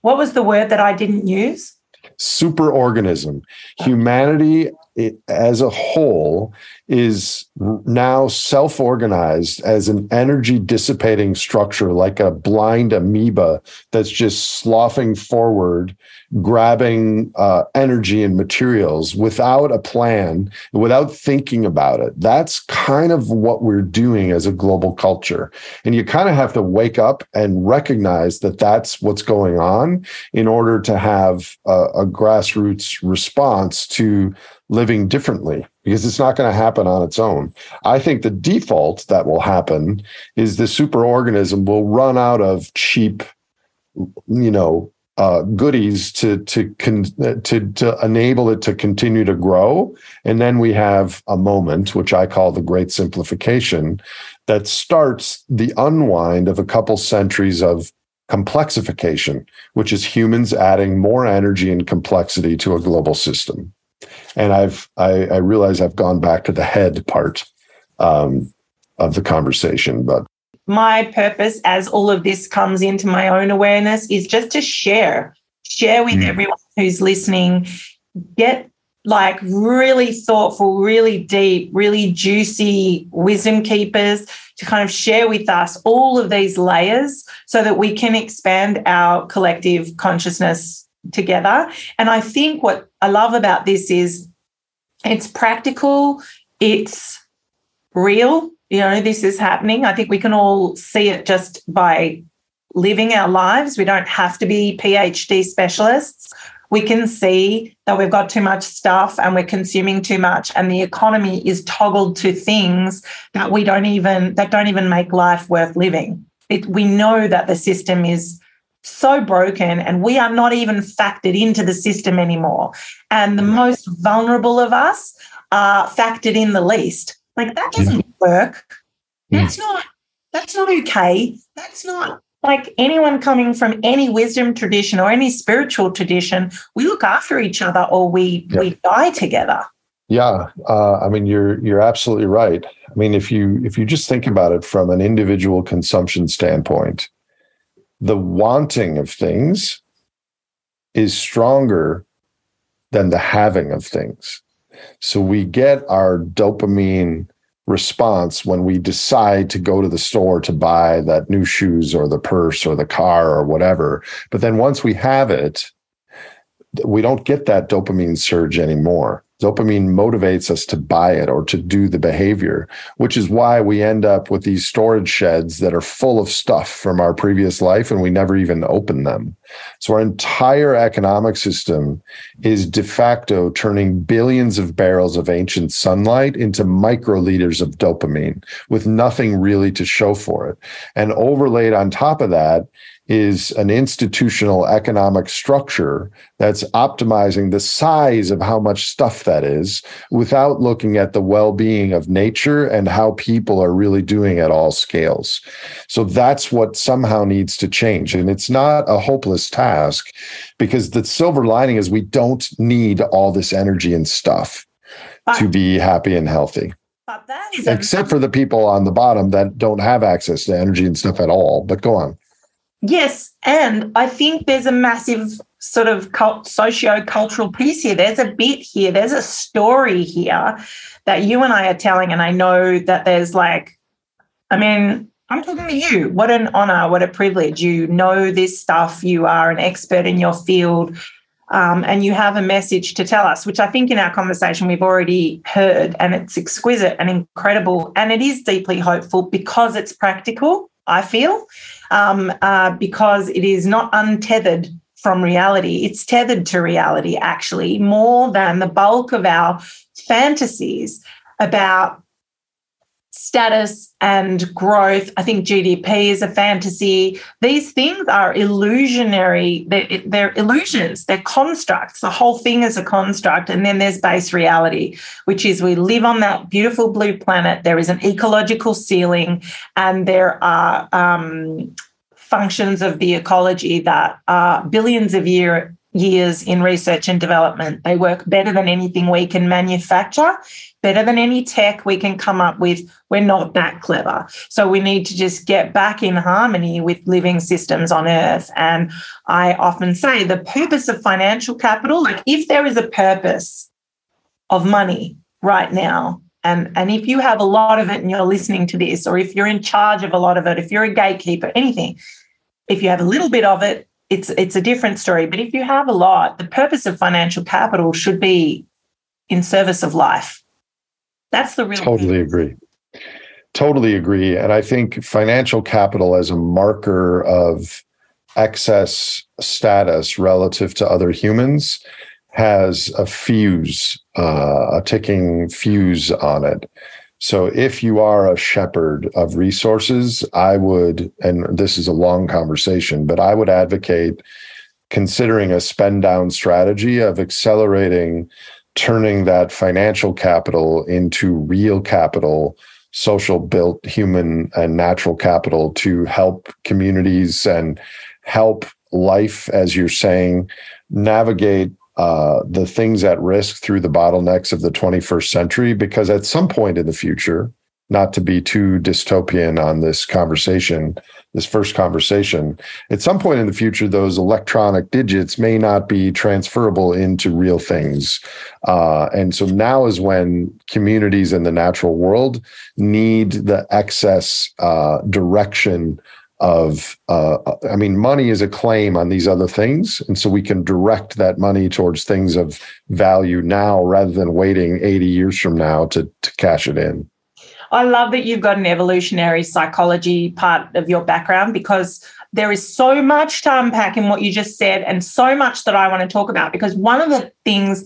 What was the word that I didn't use? Superorganism. Humanity it, as a whole is now self organized as an energy dissipating structure, like a blind amoeba that's just sloughing forward, grabbing uh, energy and materials without a plan, without thinking about it. That's kind of what we're doing as a global culture. And you kind of have to wake up and recognize that that's what's going on in order to have a, a grassroots response to living differently because it's not going to happen on its own. I think the default that will happen is the superorganism will run out of cheap, you know, uh, goodies to to con- to to enable it to continue to grow, and then we have a moment which I call the Great Simplification, that starts the unwind of a couple centuries of complexification, which is humans adding more energy and complexity to a global system and I've I, I realize I've gone back to the head part um, of the conversation, but my purpose as all of this comes into my own awareness is just to share share with mm. everyone who's listening get like really thoughtful really deep really juicy wisdom keepers to kind of share with us all of these layers so that we can expand our collective consciousness together. And I think what I love about this is it's practical, it's real. You know, this is happening. I think we can all see it just by living our lives. We don't have to be PhD specialists. We can see that we've got too much stuff and we're consuming too much and the economy is toggled to things that we don't even that don't even make life worth living. It, we know that the system is so broken and we are not even factored into the system anymore. And the most vulnerable of us are factored in the least. Like that doesn't work. That's not that's not okay. That's not like anyone coming from any wisdom tradition or any spiritual tradition. We look after each other or we yeah. we die together. Yeah, uh, I mean you're you're absolutely right. I mean if you if you just think about it from an individual consumption standpoint, the wanting of things is stronger than the having of things. So we get our dopamine response when we decide to go to the store to buy that new shoes or the purse or the car or whatever. But then once we have it, we don't get that dopamine surge anymore. Dopamine motivates us to buy it or to do the behavior, which is why we end up with these storage sheds that are full of stuff from our previous life and we never even open them. So our entire economic system is de facto turning billions of barrels of ancient sunlight into microliters of dopamine with nothing really to show for it. And overlaid on top of that is an institutional economic structure that's optimizing the size of how much stuff that is without looking at the well-being of nature and how people are really doing at all scales so that's what somehow needs to change and it's not a hopeless task because the silver lining is we don't need all this energy and stuff but, to be happy and healthy except for the people on the bottom that don't have access to energy and stuff at all but go on Yes, and I think there's a massive sort of cult, socio-cultural piece here. There's a bit here. There's a story here that you and I are telling, and I know that there's like, I mean, I'm talking to you. What an honor! What a privilege! You know this stuff. You are an expert in your field. Um, and you have a message to tell us, which I think in our conversation we've already heard, and it's exquisite and incredible. And it is deeply hopeful because it's practical, I feel um, uh, because it is not untethered from reality. It's tethered to reality, actually, more than the bulk of our fantasies about status and growth. I think GDP is a fantasy. These things are illusionary. They're, they're, illusions, they're constructs. The whole thing is a construct. And then there's base reality, which is we live on that beautiful blue planet. There is an ecological ceiling, and there are um, functions of the ecology that are billions of year, years in research and development. They work better than anything we can manufacture better than any tech we can come up with. We're not that clever. So we need to just get back in harmony with living systems on earth. And I often say the purpose of financial capital, like if there is a purpose of money right now, and, and if you have a lot of it and you're listening to this, or if you're in charge of a lot of it, if you're a gatekeeper, anything, if you have a little bit of it, it's it's a different story. But if you have a lot, the purpose of financial capital should be in service of life that's the real totally thing. agree. Totally agree. And I think financial capital as a marker of excess status relative to other humans has a fuse, uh, a ticking fuse on it. So if you are a shepherd of resources, I would, and this is a long conversation, but I would advocate considering a spend down strategy of accelerating turning that financial capital into real capital, social built human and natural capital to help communities and help life, as you're saying, navigate uh, the things at risk through the bottlenecks of the 21st century. Because at some point in the future, not to be too dystopian on this conversation, this first conversation, at some point in the future, those electronic digits may not be transferable into real things. Uh, and so now is when communities in the natural world need the excess uh, direction of uh, i mean money is a claim on these other things and so we can direct that money towards things of value now rather than waiting 80 years from now to, to cash it in I love that you've got an evolutionary psychology part of your background because there is so much to unpack in what you just said and so much that I want to talk about. Because one of the things,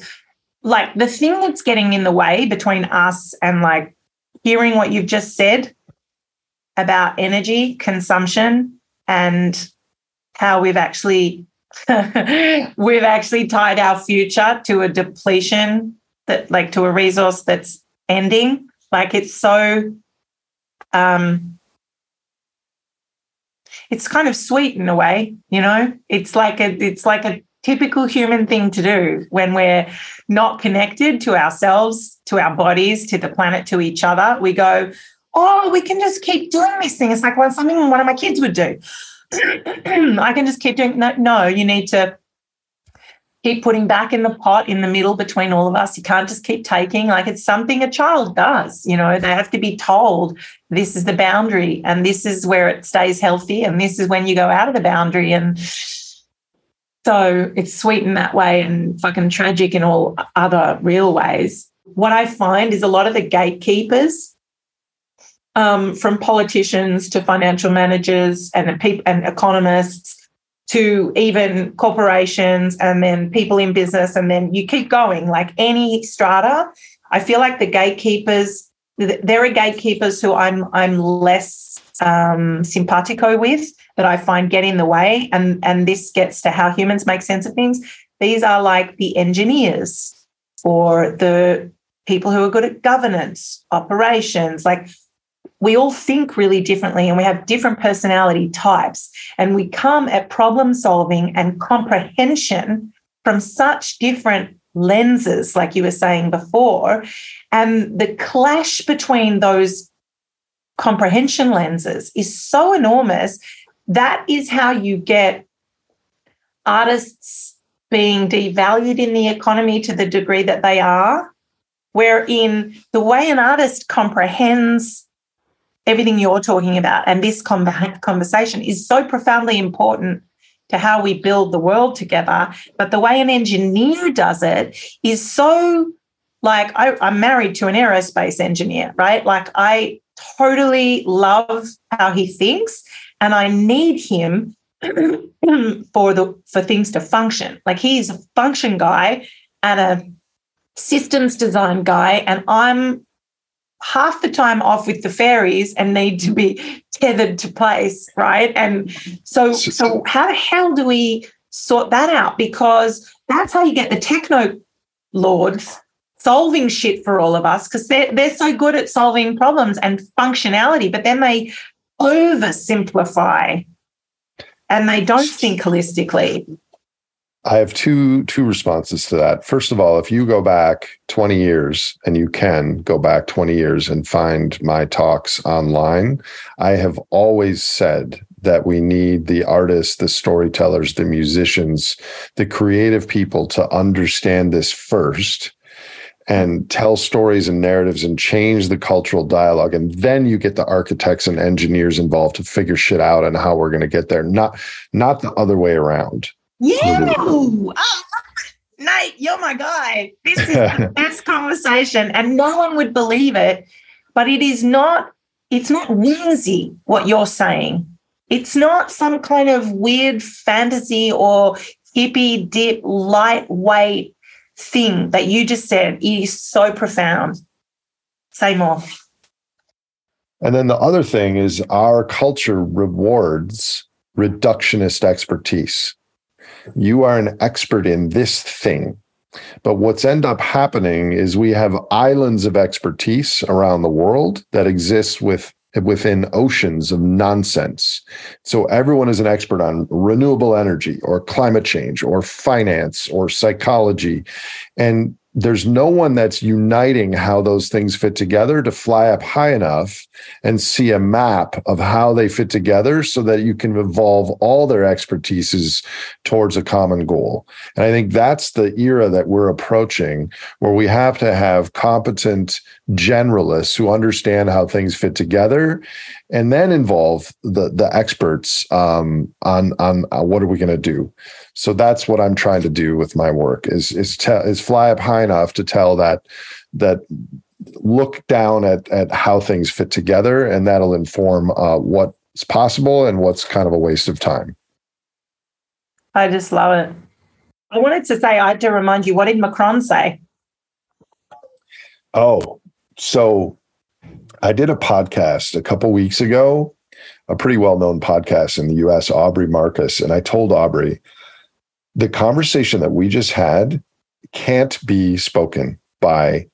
like the thing that's getting in the way between us and like hearing what you've just said about energy consumption and how we've actually we've actually tied our future to a depletion that like to a resource that's ending. Like it's so um it's kind of sweet in a way you know? It's like a it's like a typical human thing to do when we're not connected to ourselves to our bodies to the planet to each other. We go oh we can just keep doing this thing it's like well something one of my kids would do I can just keep doing no, no, you need to keep putting back in the pot in the middle between all of us. You can't just keep taking like it's something a child does. You know, they have to be told this is the boundary and this is where it stays healthy and this is when you go out of the boundary. And so it's sweet in that way and fucking tragic in all other real ways. What I find is a lot of the gatekeepers um, from politicians to financial managers and and economists to even corporations and then people in business and then you keep going. Like any strata i feel like the gatekeepers there are gatekeepers who i'm i'm less um, simpatico with that i find get in the way and and this gets to how humans make sense of things. These are like the engineers or the people who are good at governance operations like we all think really differently and we have different personality types. And we come at problem solving and comprehension from such different lenses, like you were saying before. And the clash between those comprehension lenses is so enormous. That is how you get artists being devalued in the economy to the degree that they are, wherein the way an artist comprehends everything you're talking about and this conversation is so profoundly important to how we build the world together. But the way an engineer does it is so like I, I'm married to an aerospace engineer, right? Like I totally love how he thinks and I need him for the for things to function. Like he's a function guy and a systems design guy, and I'm half the time off with the fairies and need to be tethered to place, right? And so, so how the hell do we sort that out? Because that's how you get the techno lords solving shit for all of us because they're, they're so good at solving problems and functionality, but then they oversimplify and they don't think holistically. I have two two responses to that. First of all, if you go back 20 years and you can go back 20 years and find my talks online, I have always said that we need the artists, the storytellers, the musicians, the creative people to understand this first and tell stories and narratives and change the cultural dialogue and then you get the architects and engineers involved to figure shit out and how we're going to get there not not the other way around yeah. Oh, Nate, you're my guy. This is the best conversation. And no one would believe it. But it is not, it's not whimsy what you're saying. It's not some kind of weird fantasy or hippie dip lightweight thing that you just said. It is so profound. Say more. And then the other thing is our culture rewards reductionist expertise you are an expert in this thing. But what's end up happening is we have islands of expertise around the world that exist with within oceans of nonsense. So everyone is an expert on renewable energy or climate change or finance or psychology. And there's no one that's uniting how those things fit together to fly up high enough and see a map of how they fit together so that you can evolve all their expertises towards a common goal. And I think that's the era that we're approaching where we have to have competent generalists who understand how things fit together and then involve the the experts um, on on uh, what are we going to do so that's what I'm trying to do with my work is is tell is fly up high enough to tell that that look down at at how things fit together, and that'll inform uh, what's possible and what's kind of a waste of time. I just love it. I wanted to say I had to remind you. What did Macron say? Oh, so I did a podcast a couple weeks ago a pretty well known podcast in the US, Aubrey Marcus. And I told Aubrey, the conversation that we just had can't be spoken by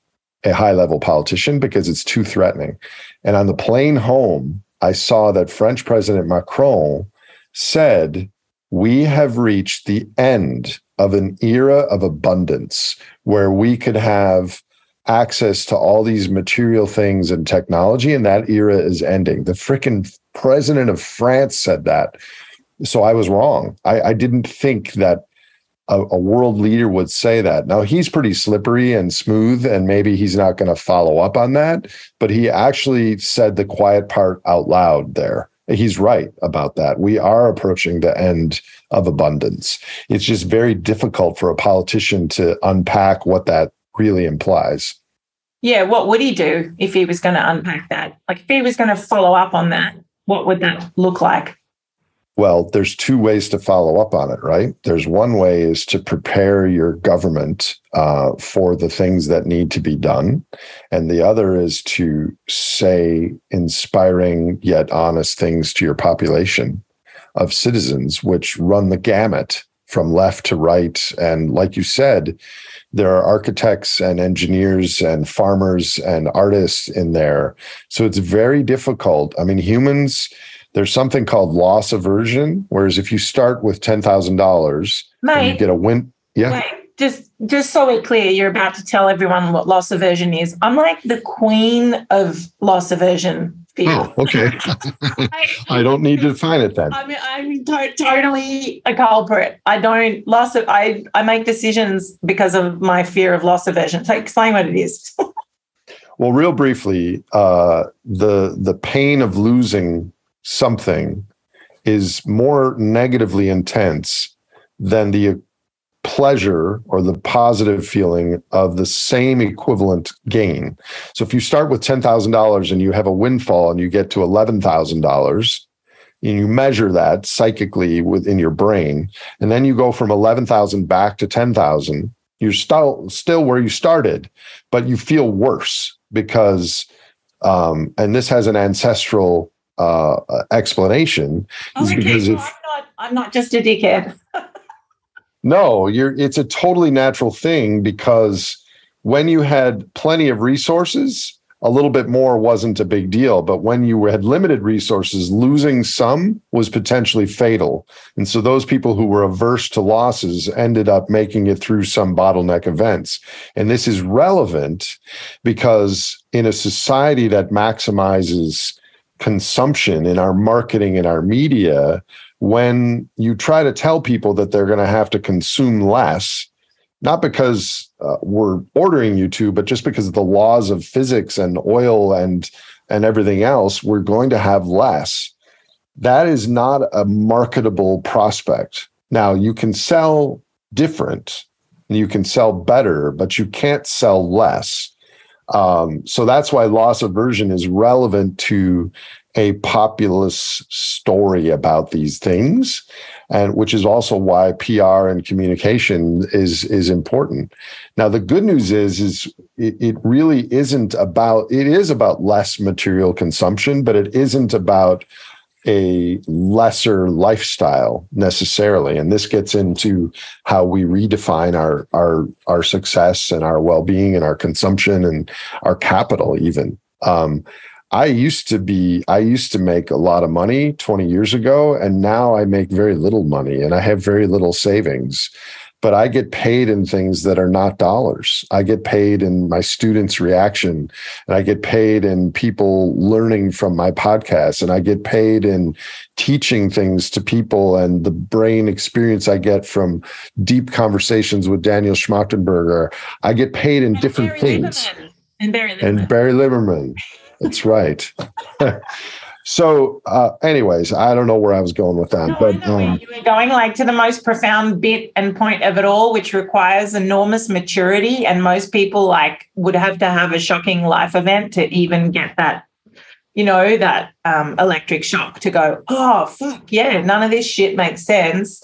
a high level politician because it's too threatening. And on the plane home, I saw that French President Macron said, We have reached the end of an era of abundance where we could have access to all these material things and technology, and that era is ending. The freaking president of France said that. So I was wrong. I, I didn't think that a, a, world leader would say that. Now he's pretty slippery and smooth, and maybe he's not going to follow up on that, but he actually said the quiet part out loud there. He's right about that. We are approaching the end of abundance. It's just very difficult for a politician to unpack what that really implies. Yeah, what would he do if he was going to unpack that? Like if he was going to follow up on that, what would that look like? Well, there's two ways to follow up on it, right? There's one way is to prepare your government uh, for the things that need to be done. And the other is to say inspiring yet honest things to your population of citizens, which run the gamut from left to right. And like you said, there are architects and engineers and farmers and artists in there. So it's very difficult. I mean, humans there's something called loss aversion. Whereas if you start with ten thousand dollars, you get a win. Yeah. Mate, just just so we're clear, you're about to tell everyone what loss aversion is. I'm like the queen of loss aversion. Oh, okay. I don't need to define it then. I mean, I'm to- totally a culprit. I don't loss. Of, I I make decisions because of my fear of loss aversion. So explain what it is. well, real briefly, uh, the the pain of losing something is more negatively intense than the pleasure or the positive feeling of the same equivalent gain. So if you start with $10,000 and you have a windfall and you get to $11,000, and you measure that psychically within your brain, and then you go from 11,000 back to 10,000, you're still still where you started, but you feel worse because um, and this has an ancestral uh, explanation oh, is because if I'm not, I'm not just a dickhead. no, you're. It's a totally natural thing because when you had plenty of resources, a little bit more wasn't a big deal. But when you had limited resources, losing some was potentially fatal. And so those people who were averse to losses ended up making it through some bottleneck events. And this is relevant because in a society that maximizes consumption in our marketing and our media when you try to tell people that they're going to have to consume less not because uh, we're ordering you to but just because of the laws of physics and oil and and everything else we're going to have less. That is not a marketable prospect. Now you can sell different you can sell better but you can't sell less. Um, so that's why loss aversion is relevant to a populist story about these things and which is also why PR and communication is is important. Now the good news is is it, it really isn't about it is about less material consumption, but it isn't about a lesser lifestyle necessarily and this gets into how we redefine our our our success and our well-being and our consumption and our capital even um, I used to be, I used to make a lot of money 20 years ago, and now I make very little money and I have very little savings. But I get paid in things that are not dollars. I get paid in my students' reaction, and I get paid in people learning from my podcast, and I get paid in teaching things to people and the brain experience I get from deep conversations with Daniel Schmachtenberger. I get paid in and different Berry things. Liberman. And Berry Liberman. And Berry Liberman. That's right. so, uh, anyways, I don't know where I was going with that, no, but um, you were going like to the most profound bit and point of it all, which requires enormous maturity, and most people like would have to have a shocking life event to even get that. You know that um, electric shock to go, oh fuck yeah, none of this shit makes sense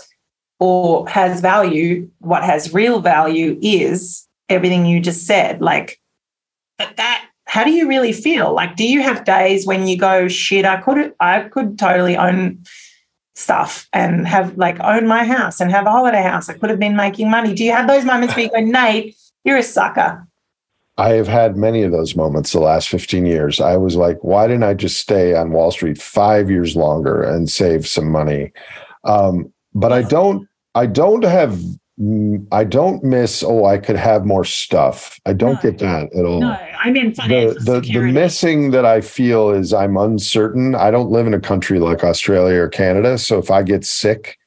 or has value. What has real value is everything you just said. Like, but that how do you really feel? Like, do you have days when you go, shit, I could I could totally own stuff and have like own my house and have a holiday house. I could have been making money. Do you have those moments where you go, Nate, you're a sucker? I have had many of those moments the last 15 years. I was like, why didn't I just stay on Wall Street five years longer and save some money? Um, but I don't, I don't have Mm, I don't miss. Oh, I could have more stuff. I don't no, get that at all. No, I mean the the, the missing that I feel is I'm uncertain. I don't live in a country like Australia or Canada, so if I get sick,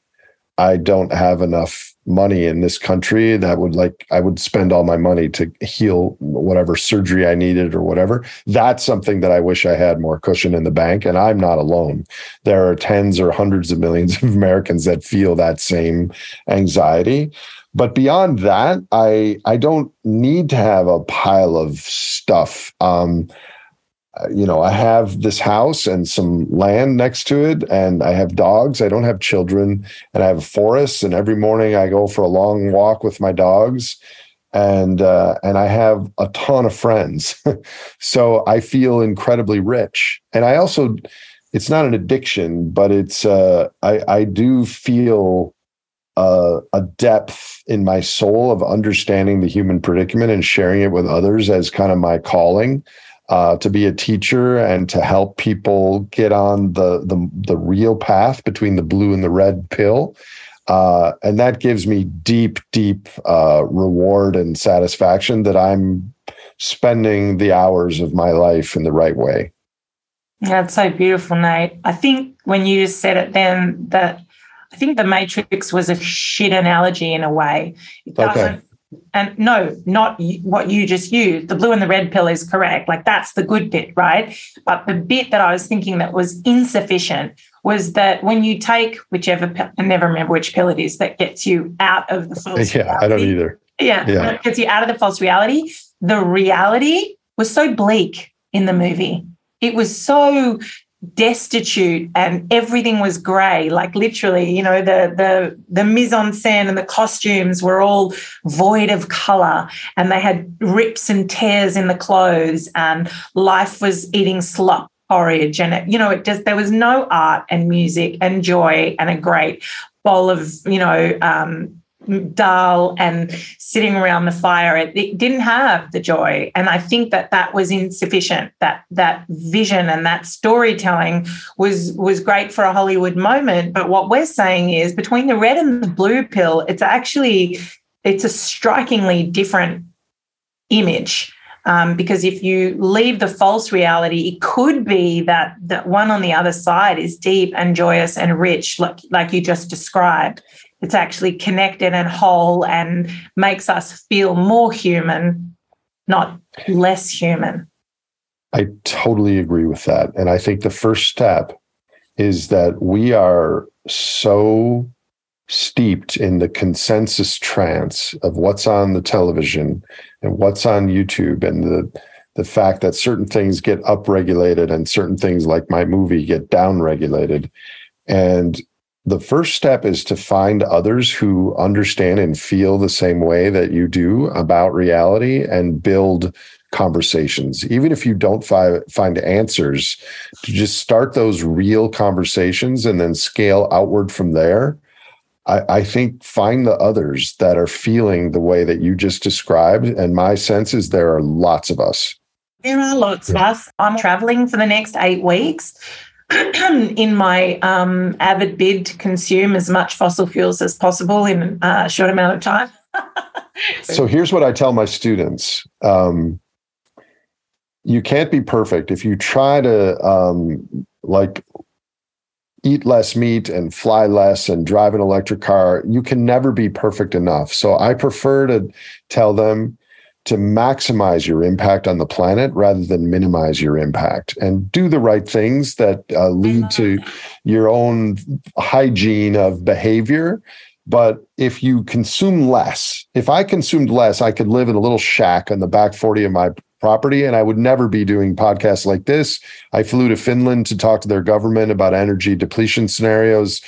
I don't have enough money in this country that would like I would spend all my money to heal whatever surgery I needed or whatever. That's something that I wish I had more cushion in the bank. And I'm not alone. There are tens or hundreds of millions of Americans that feel that same anxiety. But beyond that, I I don't need to have a pile of stuff. Um, you know, I have this house and some land next to it, and I have dogs. I don't have children, and I have a forest. And every morning I go for a long walk with my dogs, and uh, and I have a ton of friends. so I feel incredibly rich, and I also, it's not an addiction, but it's uh, I I do feel. Uh, a depth in my soul of understanding the human predicament and sharing it with others as kind of my calling uh, to be a teacher and to help people get on the, the, the real path between the blue and the red pill. Uh, and that gives me deep, deep uh, reward and satisfaction that I'm spending the hours of my life in the right way. That's so beautiful, Nate. I think when you just said it, then that I think the Matrix was a shit analogy in a way. It doesn't okay and no, not what you just used. The blue and the red pill is correct. Like that's the good bit, right? But the bit that I was thinking that was insufficient was that when you take whichever pill, I never remember which pill it is that gets you out of the false. Yeah, reality. I don't either. Yeah, yeah. gets you out of the false reality. The reality was so bleak in the movie. It was so destitute and everything was gray like literally you know the the the mise en scène and the costumes were all void of color and they had rips and tears in the clothes and life was eating slop porridge. And it, you know it just there was no art and music and joy and a great bowl of you know um, dull and sitting around the fire it, it, didn't have the joy. And i think that that was insufficient. That that vision and that storytelling was was great for a hollywood moment. But what we're saying is between the red and the blue pill it's actually it's a strikingly different image. Um, because if you leave the false reality, it could be that that one on the other side is deep and joyous and rich, like like you just described it's actually connected and whole and makes us feel more human, not less human. I totally agree with that. And I think the first step is that we are so steeped in the consensus trance of what's on the television and what's on YouTube and the the fact that certain things get upregulated and certain things like my movie get downregulated and the first step is to find others who understand and feel the same way that you do about reality and build conversations. Even if you don't fi- find answers to just start those real conversations and then scale outward from there I, I think find the others that are feeling the way that you just described. And my sense is there are lots of us. There are lots of us. I'm traveling for the next eight weeks in my um, avid bid to consume as much fossil fuels as possible in a short amount of time. so here's what I tell my students. Um, you can't be perfect. If you try to um, like eat less meat and fly less and drive an electric car, you can never be perfect enough. So I prefer to tell them to maximize your impact on the planet rather than minimize your impact and do the right things that uh, lead to your own hygiene of behavior. But if you consume less if i consumed less i could live in a little shack on the back 40 of my property and i would never be doing podcasts like this. I flew to finland to talk to their government about energy depletion scenarios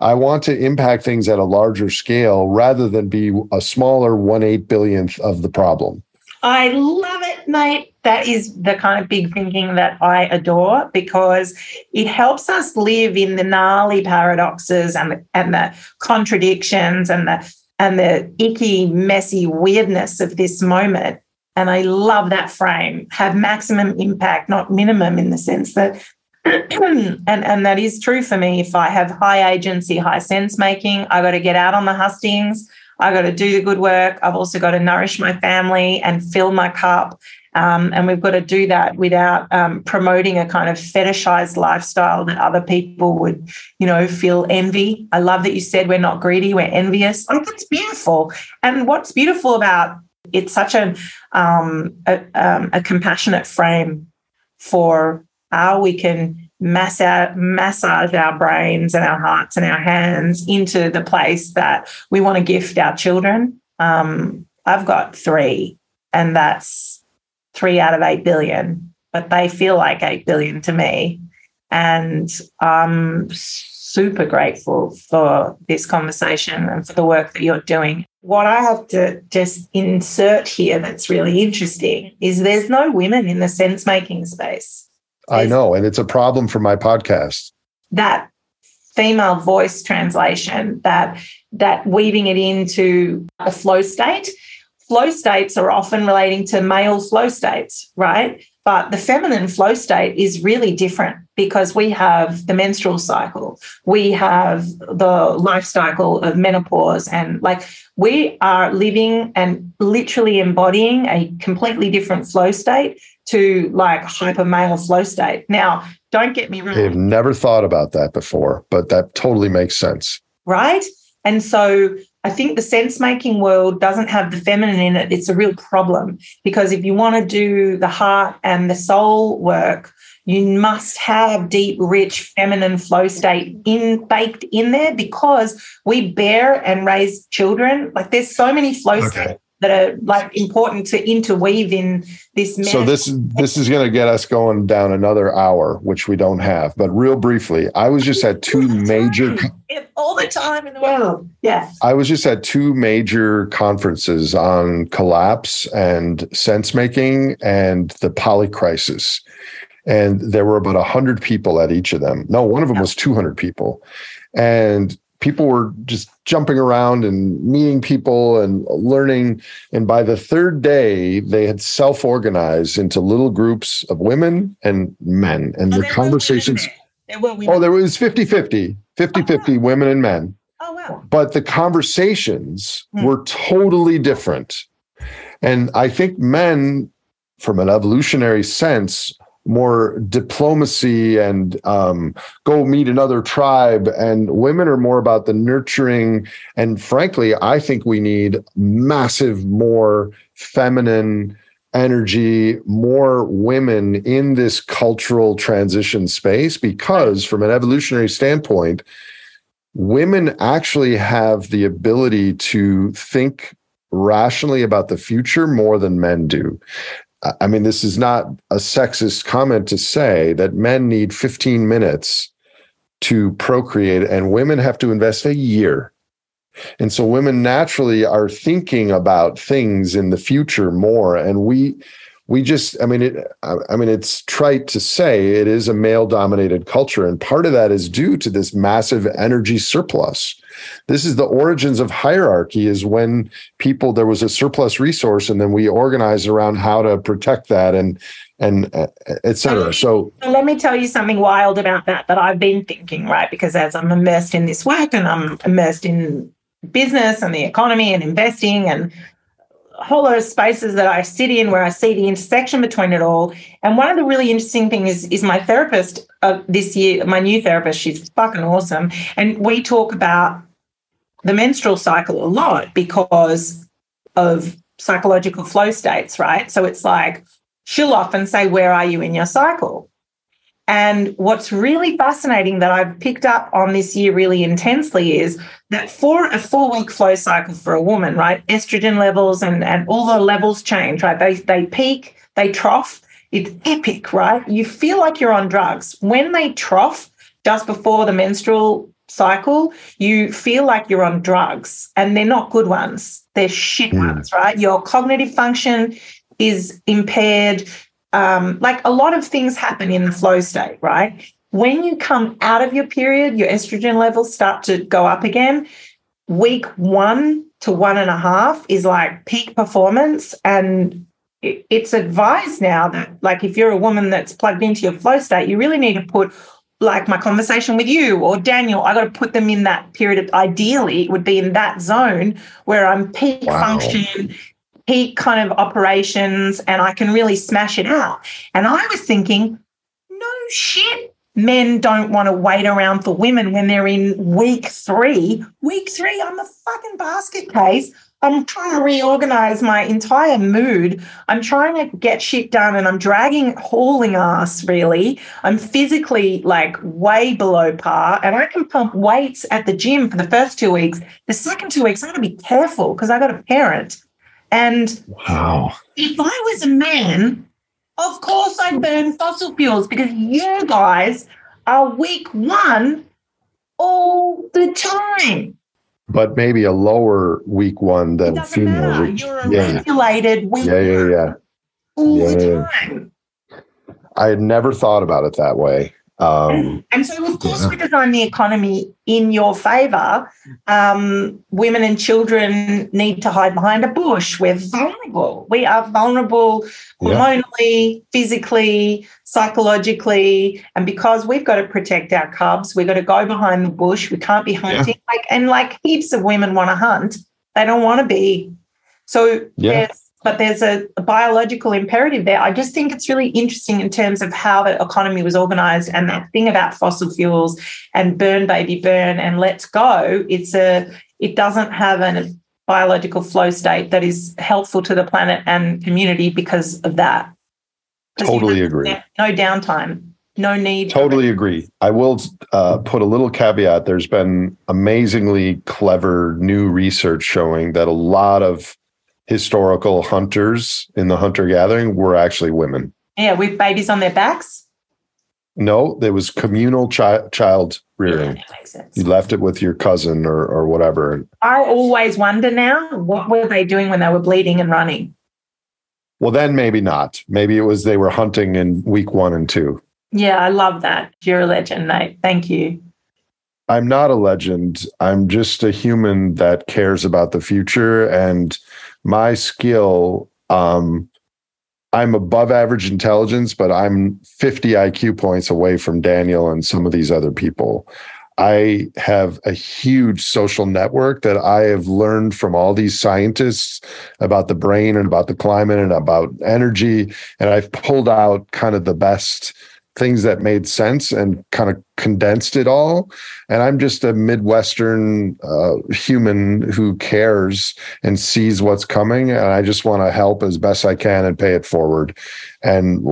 I want to impact things at a larger scale rather than be a smaller one eight billionth of the problem. I love it, mate. that is the kind of big thinking that I adore because it helps us live in the gnarly paradoxes and the, and the contradictions and the and the icky, messy weirdness of this moment. And I love that frame. Have maximum impact, not minimum, in the sense that and and that is true for me. If I have high agency, high sense making, I got to get out on the hustings. I got to do the good work. I've also got to nourish my family and fill my cup. Um, and we've got to do that without um, promoting a kind of fetishized lifestyle that other people would, you know, feel envy. I love that you said we're not greedy, we're envious. Like it's beautiful. And what's beautiful about it's such an um, a, um, a compassionate frame for how we can massage, massage our brains and our hearts and our hands into the place that we want to gift our children. Um, I've got three, and that's three out of 8 billion, but they feel like 8 billion to me. And I'm super grateful for this conversation and for the work that you're doing. What I have to just insert here that's really interesting is there's no women in the sense making space. I know. And it's a problem for my podcast. That female voice translation, that that weaving it into a flow state. Flow states are often relating to male flow states, right? But the feminine flow state is really different because we have the menstrual cycle, we have the life cycle of menopause, and like we are living and literally embodying a completely different flow state to like hyper male flow state. Now, don't get me wrong. I've never thought about that before, but that totally makes sense. Right. And so I think the sense making world doesn't have the feminine in it. It's a real problem because if you want to do the heart and the soul work, you must have deep, rich feminine flow state in baked in there because we bear and raise children. Like there's so many flow okay. states that are like important to interweave in this. So this this is going to get us going down another hour, which we don't have. But real briefly, I was just at two major all the time in the world. Yeah, I was just at two major conferences on collapse and sense making and the polycrisis. And there were about 100 people at each of them. No, one of them was 200 people. And people were just jumping around and meeting people and learning. And by the third day, they had self organized into little groups of women and men. And oh, the conversations. There oh, there was 50 50, 50 50 women and men. Oh, wow. But the conversations hmm. were totally different. And I think men, from an evolutionary sense, more diplomacy and um, go meet another tribe. And women are more about the nurturing. And frankly, I think we need massive, more feminine energy, more women in this cultural transition space because, from an evolutionary standpoint, women actually have the ability to think rationally about the future more than men do. I mean, this is not a sexist comment to say that men need 15 minutes to procreate and women have to invest a year. And so women naturally are thinking about things in the future more. And we, we just, I mean, it, I mean, it's trite to say it is a male dominated culture. And part of that is due to this massive energy surplus this is the origins of hierarchy is when people there was a surplus resource and then we organized around how to protect that and and uh, etc so let me tell you something wild about that that i've been thinking right because as i'm immersed in this work and i'm immersed in business and the economy and investing and whole lot of spaces that I sit in where I see the intersection between it all. And one of the really interesting things is, is my therapist uh, this year, my new therapist, she's fucking awesome. And we talk about the menstrual cycle a lot because of psychological flow states, right? So it's like she'll often say, Where are you in your cycle? And what's really fascinating that I've picked up on this year really intensely is that for a four week flow cycle for a woman, right? Estrogen levels and, and all the levels change, right? They, they peak, they trough. It's epic, right? You feel like you're on drugs. When they trough just before the menstrual cycle, you feel like you're on drugs and they're not good ones. They're shit mm. ones, right? Your cognitive function is impaired. Um, like a lot of things happen in the flow state, right? When you come out of your period, your estrogen levels start to go up again. Week one to one and a half is like peak performance. And it's advised now that, like, if you're a woman that's plugged into your flow state, you really need to put like my conversation with you or Daniel, I got to put them in that period of ideally it would be in that zone where I'm peak wow. function, peak kind of operations, and I can really smash it out. And I was thinking, no shit. Men don't want to wait around for women when they're in week three. Week three, I'm the fucking basket case. I'm trying to reorganize my entire mood. I'm trying to get shit done and I'm dragging, hauling ass, really. I'm physically like way below par and I can pump weights at the gym for the first two weeks. The second two weeks, I gotta be careful because I got a parent. And wow. if I was a man, of course I'd burn fossil fuels because you guys are week one all the time but maybe a lower week one than female. Week. You're a yeah. regulated week. Yeah, yeah, yeah. All yeah, the time. I had never thought about it that way. Um, and so, of course, yeah. we design the economy in your favor. Um, women and children need to hide behind a bush. We're vulnerable. We are vulnerable hormonally, yeah. physically, psychologically. And because we've got to protect our cubs, we've got to go behind the bush. We can't be hunting. Yeah. Like and like heaps of women want to hunt. They don't want to be. So yeah. But there's a, a, biological imperative there. I just think it's really interesting in terms of how the economy was organized and that thing about fossil fuels and burn baby burn and let's go. It's a it doesn't have a biological flow state that is helpful to the planet and community because of that. Totally agree. No downtime. No need. Totally agree. I will uh, put a little caveat. There's been amazingly clever new research showing that a lot of historical hunters in the hunter gathering were actually women. Yeah, with babies on their backs. No, there was communal chi- child rearing. Yeah, you left it with your cousin or or whatever. I always wonder now what were they doing when they were bleeding and running. Well, then maybe not. Maybe it was they were hunting in week one and two. Yeah, I love that. You're a legend, Nate. Thank you. I'm not a legend. I'm just a human that cares about the future and my skill um i'm above average intelligence but i'm 50 iq points away from daniel and some of these other people. I have a huge social network that i have learned from all these scientists about the brain and about the climate and about energy and i've pulled out kind of the best things that made sense and kind of condensed it all. And I'm just a Midwestern uh, human who cares and sees what's coming. And I just want to help as best I can and pay it forward. And,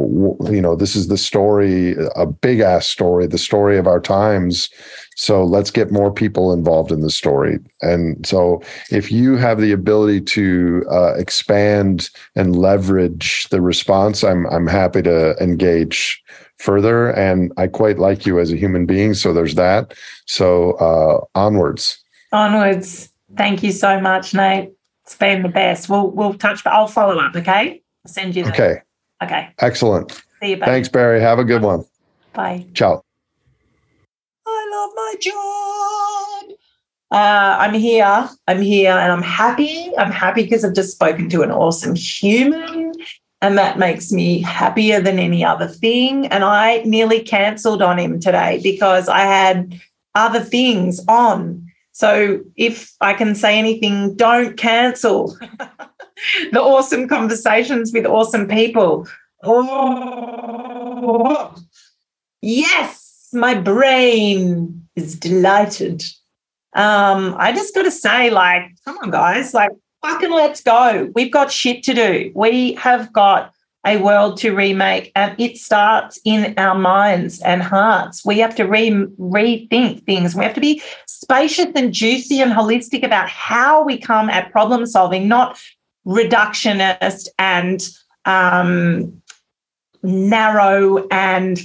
you know, this is the story, a big ass story, the story of our times. So let's get more people involved in the story. And so if you have the ability to uh, expand and leverage the response, I'm, I'm happy to engage further. And I quite like you as a human being. So there's that. So uh, onwards. Onwards. Thank you so much, Nate. It's been the best. We'll we'll touch, but I'll follow up. Okay. I'll send you. Okay. Okay. Excellent. See you. Thanks, Berry. Have a good one. Bye. Ciao. I love my job. Uh, I'm here. I'm here, and I'm happy. I'm happy because I've just spoken to an awesome human and that makes me happier than any other thing. And I nearly cancelled on him today because I had other things on. So if I can say anything, don't cancel the awesome conversations with awesome people. Oh, yes, my brain is delighted. Um, I just got to say, like, come on, guys, like, fucking let's go. We've got shit to do. We have got a world to remake, and it starts in our minds and hearts. We have to re- rethink things. We have to be spacious and juicy and holistic about how we come at problem solving, not reductionist and um, narrow and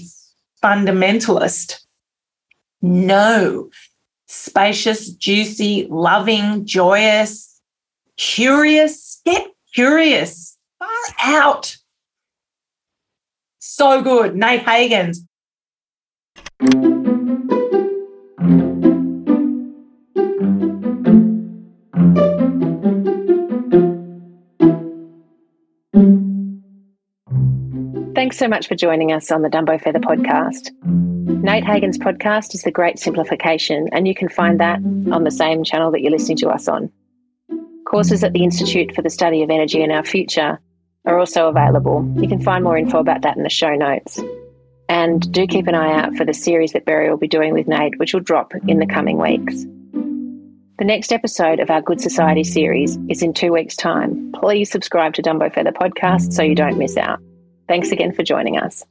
fundamentalist. No, spacious, juicy, loving, joyous, curious, get curious, far out. So good. Nate Hagens. Thanks so much for joining us on the Dumbo Feather podcast. Nate Hagens' podcast is The Great Simplification, and you can find that on the same channel that you're listening to us on. Courses at the Institute for the Study of Energy and Our Future are also available. You can find more info about that in the show notes. And do keep an eye out for the series that Berry will be doing with Nate, which will drop in the coming weeks. The next episode of our Good Society series is in two weeks' time. Please subscribe to Dumbo Feather Podcast so you don't miss out. Thanks again for joining us.